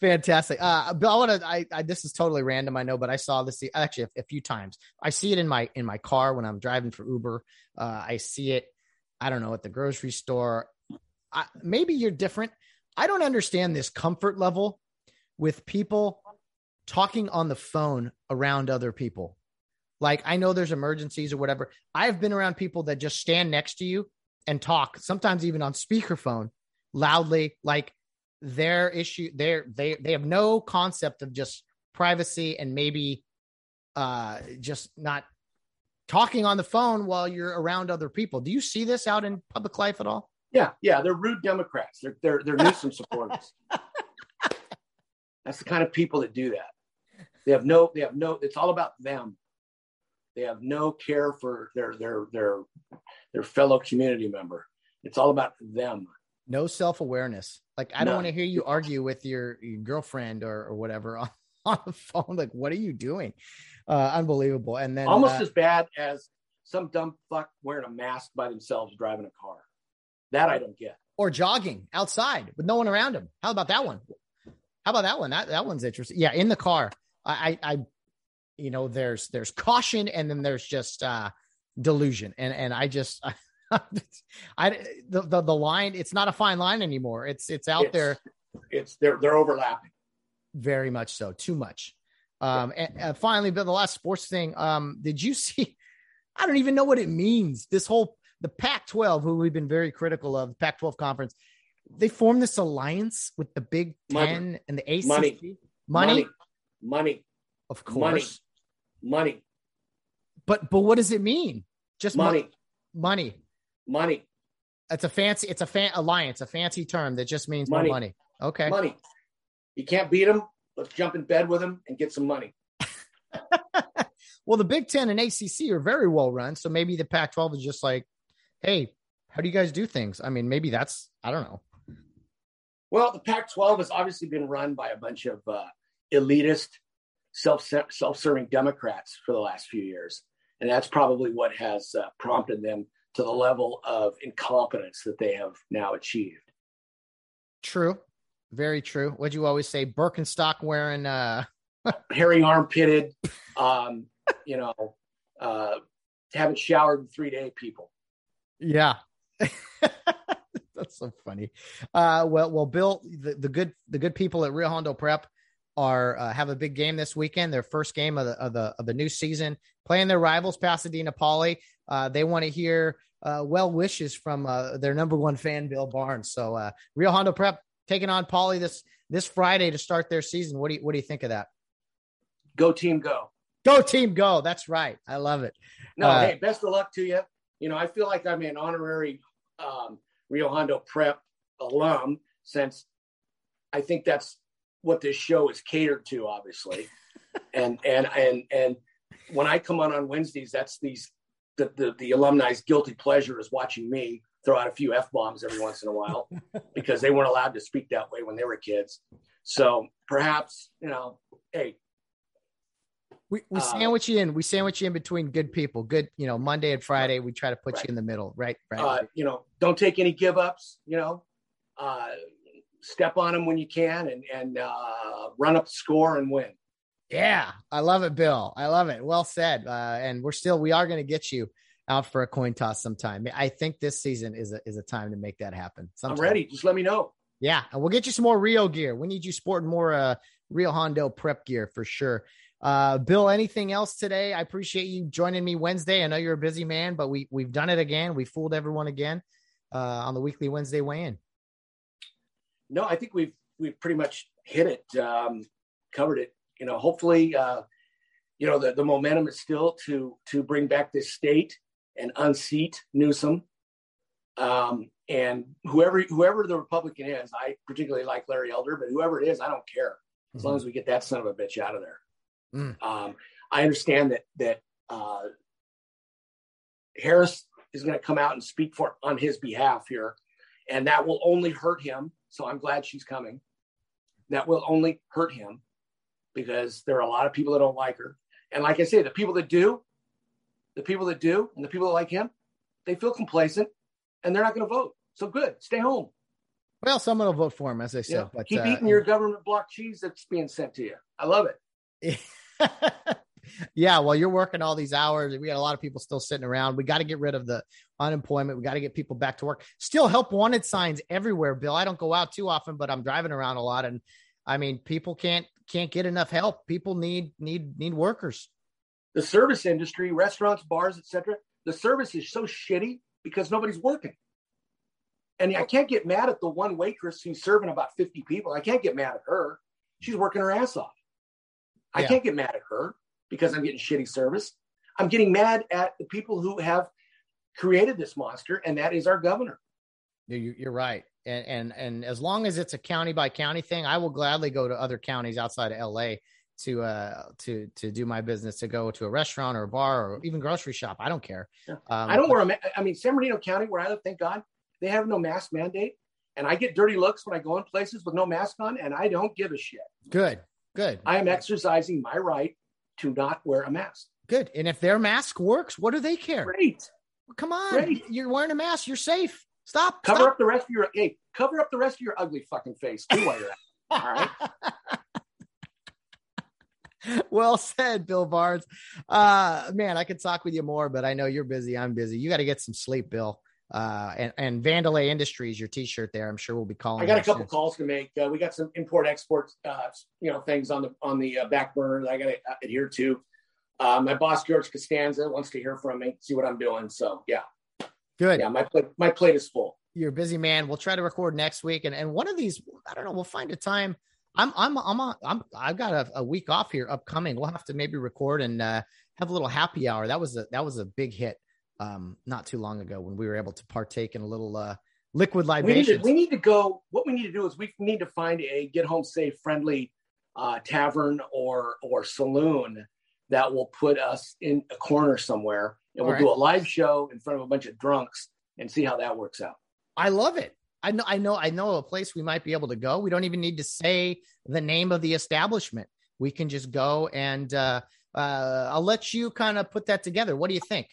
Fantastic. Uh, Bill, I want to. I, I this is totally random, I know, but I saw this actually a, a few times. I see it in my in my car when I'm driving for Uber. Uh, I see it. I don't know at the grocery store. I, maybe you're different. I don't understand this comfort level with people talking on the phone around other people. Like I know there's emergencies or whatever. I've been around people that just stand next to you and talk, sometimes even on speakerphone loudly, like their issue they're they they have no concept of just privacy and maybe uh just not talking on the phone while you're around other people do you see this out in public life at all Yeah, yeah, they're rude Democrats. They're they're they're Newsom supporters. That's the kind of people that do that. They have no they have no. It's all about them. They have no care for their their their their fellow community member. It's all about them. No self-awareness like i don't want to hear you argue with your, your girlfriend or, or whatever on, on the phone like what are you doing uh unbelievable and then Almost uh, as bad as some dumb fuck wearing a mask by themselves driving a car. That I don't get. or jogging outside with no one around him. How about that one? How about that one? That that one's interesting. Yeah, in the car. I I, I you know, there's there's caution and then there's just uh delusion. And and I just I the, the the line, it's not a fine line anymore. It's it's out It's- there It's they're they're overlapping. very much so, too much. Um and, and finally, but the last sports thing, um, did you see? I don't even know what it means. This whole the Pac-12, who we've been very critical of, the Pac-12 conference, they formed this alliance with the Big Money. Ten and the ACC. Money. money, money, of course, money, money, But but what does it mean? Just money, money. Money. Money, It's a fancy. It's a fan alliance, a fancy term that just means Money. more money. Okay. money. You can't beat them. Let's jump in bed with them and get some money. Well, the Big Ten and ACC are very well run, so maybe the Pac-12 is just like, hey, how do you guys do things? I mean, maybe that's I don't know. Well, the Pac-12 has obviously been run by a bunch of uh, elitist, self self-serving Democrats for the last few years, and that's probably what has uh, prompted them to the level of incompetence that they have now achieved. True. Very true. What'd you always say? Birkenstock wearing uh Hairy armpitted, um, you know, uh, haven't showered in three day people. yeah. That's so funny. Uh well well Bill, the, the good the good people at Rio Hondo Prep, are uh, have a big game this weekend. Their first game of the of the of the new season, playing their rivals, Pasadena Poly. Uh, they want to hear uh, well wishes from uh, their number one fan, Bill Barnes. So uh, Rio Hondo Prep taking on Poly this this Friday to start their season. What do you what do you think of that? Go team, go. Go team, go. That's right. I love it. No, uh, hey, best of luck to you. You know, I feel like I'm an honorary um, Rio Hondo Prep alum since I think that's what this show is catered to, obviously. and and and and when I come on on Wednesdays, that's these the, the the alumni's guilty pleasure is watching me throw out a few f bombs every once in a while because they weren't allowed to speak that way when they were kids. So perhaps you know, hey, we, we uh, sandwich you in. We sandwich you in between good people. Good, you know, Monday and Friday. We try to put right. you in the middle, right? Right. Uh, you know, don't take any give ups. You know, uh, step on them when you can, and and uh, run up the score and win. Yeah, I love it, Bill. I love it. Well said. Uh, and we're still we are going to get you out for a coin toss sometime. I think this season is a is a time to make that happen. Sometime. I'm ready. Just let me know. Yeah, and we'll get you some more Rio gear. We need you sporting more uh, Rio Hondo prep gear for sure. Uh, Bill, anything else today? I appreciate you joining me Wednesday. I know you're a busy man, but we we've done it again. We fooled everyone again uh, on the weekly Wednesday weigh-in. No, I think we've we've pretty much hit it, um, covered it. You know, hopefully, uh, you know the, the momentum is still to to bring back this state and unseat Newsom. Um, and whoever whoever the Republican is, I particularly like Larry Elder, but whoever it is, I don't care as mm-hmm. long as we get that son of a bitch out of there. Mm. Um, I understand that that uh, Harris is going to come out and speak for on his behalf here, and that will only hurt him. So I'm glad she's coming. That will only hurt him because there are a lot of people that don't like her, and like I say, the people that do, the people that do, and the people that like him, they feel complacent, and they're not going to vote. So good, stay home. Well, someone will vote for him, as I said. Yeah. But keep uh, eating your government block cheese that's being sent to you. I love it. yeah, well, you're working all these hours. We got a lot of people still sitting around. We got to get rid of the unemployment. We got to get people back to work. Still help wanted signs everywhere, Bill. I don't go out too often, but I'm driving around a lot and I mean, people can't can't get enough help. People need need need workers. The service industry, restaurants, bars, etc. The service is so shitty because nobody's working. And I can't get mad at the one waitress who's serving about 50 people. I can't get mad at her. She's working her ass off. I yeah. can't get mad at her because I'm getting shitty service. I'm getting mad at the people who have created this monster, and that is our governor. You're right. And, and and as long as it's a county by county thing, I will gladly go to other counties outside of LA to uh to to do my business to go to a restaurant or a bar or even grocery shop. I don't care. Yeah. Um, I don't wear a. Ma- I mean, San Bernardino County, where I live, thank God, they have no mask mandate, and I get dirty looks when I go in places with no mask on, and I don't give a shit. Good, good. I am exercising my right to not wear a mask. Good. And if their mask works, what do they care? Great. come on. Great. You're wearing a mask. You're safe. Stop. Cover stop. up the rest of your hey, cover up the rest of your ugly fucking face too while you're at. All right. well said, Bill Barnes. Uh man, I could talk with you more, but I know you're busy. I'm busy. You got to get some sleep, Bill. Uh and, and Vandelay Industries, your t-shirt there. I'm sure we'll be calling. I got a couple soon. calls to make. Uh, we got some import export uh you know things on the on the uh, back burner that I got to adhere to. Uh, my boss George Costanza wants to hear from me, see what I'm doing. So yeah, good. Yeah, my plate my plate is full. You're a busy man. We'll try to record next week, and and one of these, I don't know. We'll find a time. I'm I'm I'm I'm I've got a, a week off here upcoming. We'll have to maybe record and uh, have a little happy hour. That was a that was a big hit um, not too long ago when we were able to partake in a little uh, liquid libation. We, we need to go. What we need to do is we need to find a get home safe friendly uh, tavern or or saloon that will put us in a corner somewhere and we'll right. do a live show in front of a bunch of drunks and see how that works out. I love it. I know, I know, I know a place we might be able to go. We don't even need to say the name of the establishment. We can just go and uh, uh, I'll let you kind of put that together. What do you think?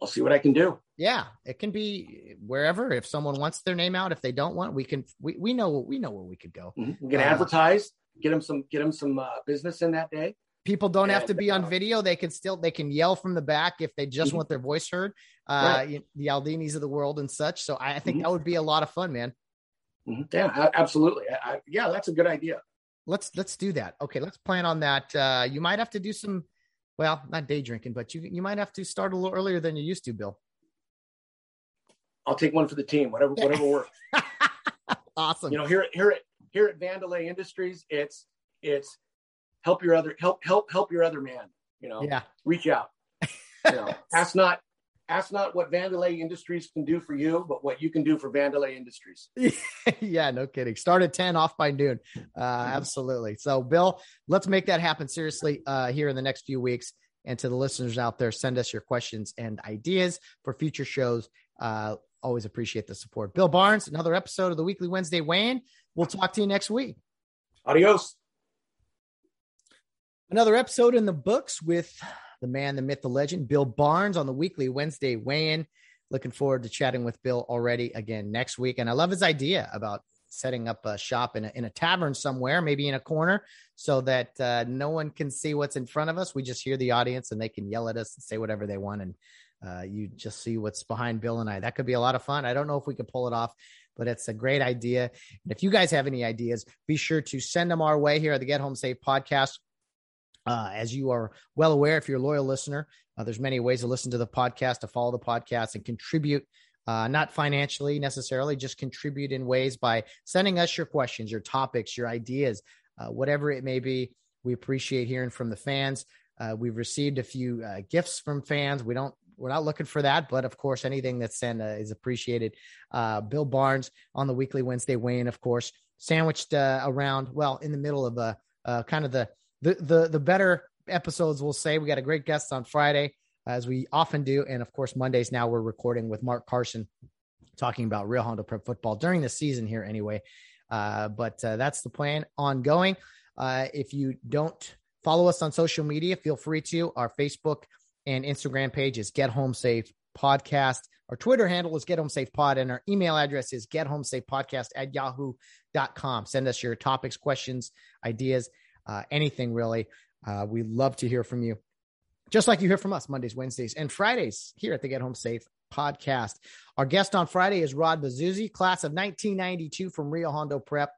I'll see what I can do. Yeah, it can be wherever. If someone wants their name out, if they don't want, we can. We, we know we know where we could go. Mm-hmm. We can uh, advertise, get them some get them some uh, business in that day. People don't and, have to be on video. They can still they can yell from the back if they just mm-hmm. want their voice heard. Uh, right. The Aldinis of the world and such. So I think mm-hmm. that would be a lot of fun, man. Mm-hmm. Yeah, absolutely. I, I, yeah, that's a good idea. let's let's do that. Okay, let's plan on that. Uh, you might have to do some, well, not day drinking, but you you might have to start a little earlier than you used to, Bill. I'll take one for the team, whatever whatever works. awesome. You know, here here at here at Vandelay Industries, it's it's help your other help help help your other man. You know, yeah, reach out. You know, ask not ask not what Vandelay Industries can do for you, but what you can do for Vandelay Industries. yeah, no kidding. Start at 10 off by noon. Uh, absolutely. So, Bill, let's make that happen seriously uh, here in the next few weeks. And to the listeners out there, send us your questions and ideas for future shows. Uh, always appreciate the support. Bill Barnes, another episode of the Weekly Wednesday Weigh-In. We'll talk to you next week. Adios. Another episode in the books with the man, the myth, the legend, Bill Barnes on the weekly Wednesday weigh-in. Looking forward to chatting with Bill already again next week. And I love his idea about setting up a shop in a, in a tavern somewhere, maybe in a corner, so that uh, no one can see what's in front of us. We just hear the audience and they can yell at us and say whatever they want. And uh, you just see what's behind Bill and I. That could be a lot of fun. I don't know if we could pull it off, but it's a great idea. And if you guys have any ideas, be sure to send them our way here at the Get Home Safe podcast. Uh, as you are well aware, if you're a loyal listener, uh, there's many ways to listen to the podcast, to follow the podcast, and contribute. Uh, not financially necessarily, just contribute in ways by sending us your questions, your topics, your ideas, uh, whatever it may be. We appreciate hearing from the fans. Uh, we've received a few uh, gifts from fans. We don't we're not looking for that, but of course, anything that's sent is appreciated. Bill Barnes on the weekly Wednesday weigh-in, of course, sandwiched around, well, in the middle of a kind of the the the the better episodes we'll say. We got a great guest on friday as we often do. And of course mondays now we're recording with mark carson talking about Rio Hondo Prep football during the season here anyway. Uh, but uh, that's the plan ongoing. Uh, if you don't follow us on social media feel free to. Our facebook and instagram page is get home safe podcast. Our twitter handle is get home safe pod. And our email address is get home safe podcast at yahoo.com send us your topics questions ideas uh, anything really. Uh, we love to hear from you, just like you hear from us Mondays, Wednesdays, and Fridays here at the Get Home Safe podcast. Our guest on Friday is Rod Bazuzzi, class of 1992 from Rio Hondo Prep,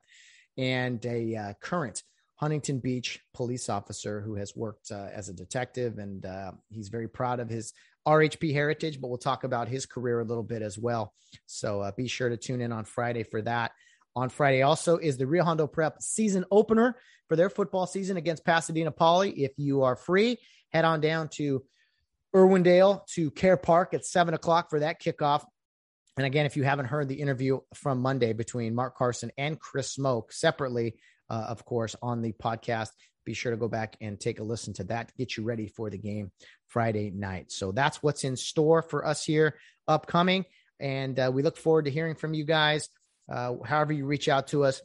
and a uh, current Huntington Beach police officer who has worked uh, as a detective, and uh, he's very proud of his RHP heritage. But we'll talk about his career a little bit as well. So uh, be sure to tune in on Friday for that on Friday. Also, is the Rio Hondo Prep season opener for their football season against Pasadena Poly. If you are free, head on down to Irwindale to Care Park at seven o'clock for that kickoff. And again, if you haven't heard the interview from Monday between Mark Carson and Chris Smoke separately, uh, of course, on the podcast, be sure to go back and take a listen to that to get you ready for the game Friday night. So that's what's in store for us here upcoming. And uh, we look forward to hearing from you guys uh, however you reach out to us.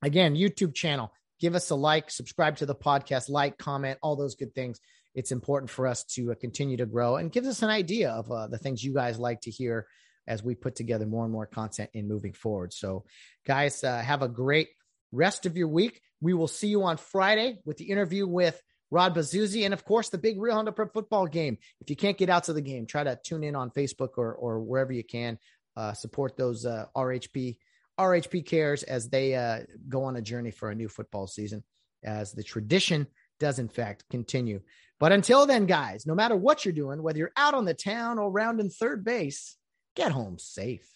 Again, YouTube channel, give us a like, subscribe to the podcast, like, comment, all those good things. It's important for us to uh, continue to grow and gives us an idea of uh, the things you guys like to hear as we put together more and more content in moving forward. So, guys, uh, have a great rest of your week. We will see you on Friday with the interview with Rod Bazuzzi, and of course, the big Rio Hondo Prep football game. If you can't get out to the game, try to tune in on Facebook or, or wherever you can uh, support those uh, RHP RHP Kares as they uh, go on a journey for a new football season, as the tradition does in fact continue. But until then, guys, no matter what you're doing, whether you're out on the town or rounding third base, get home safe.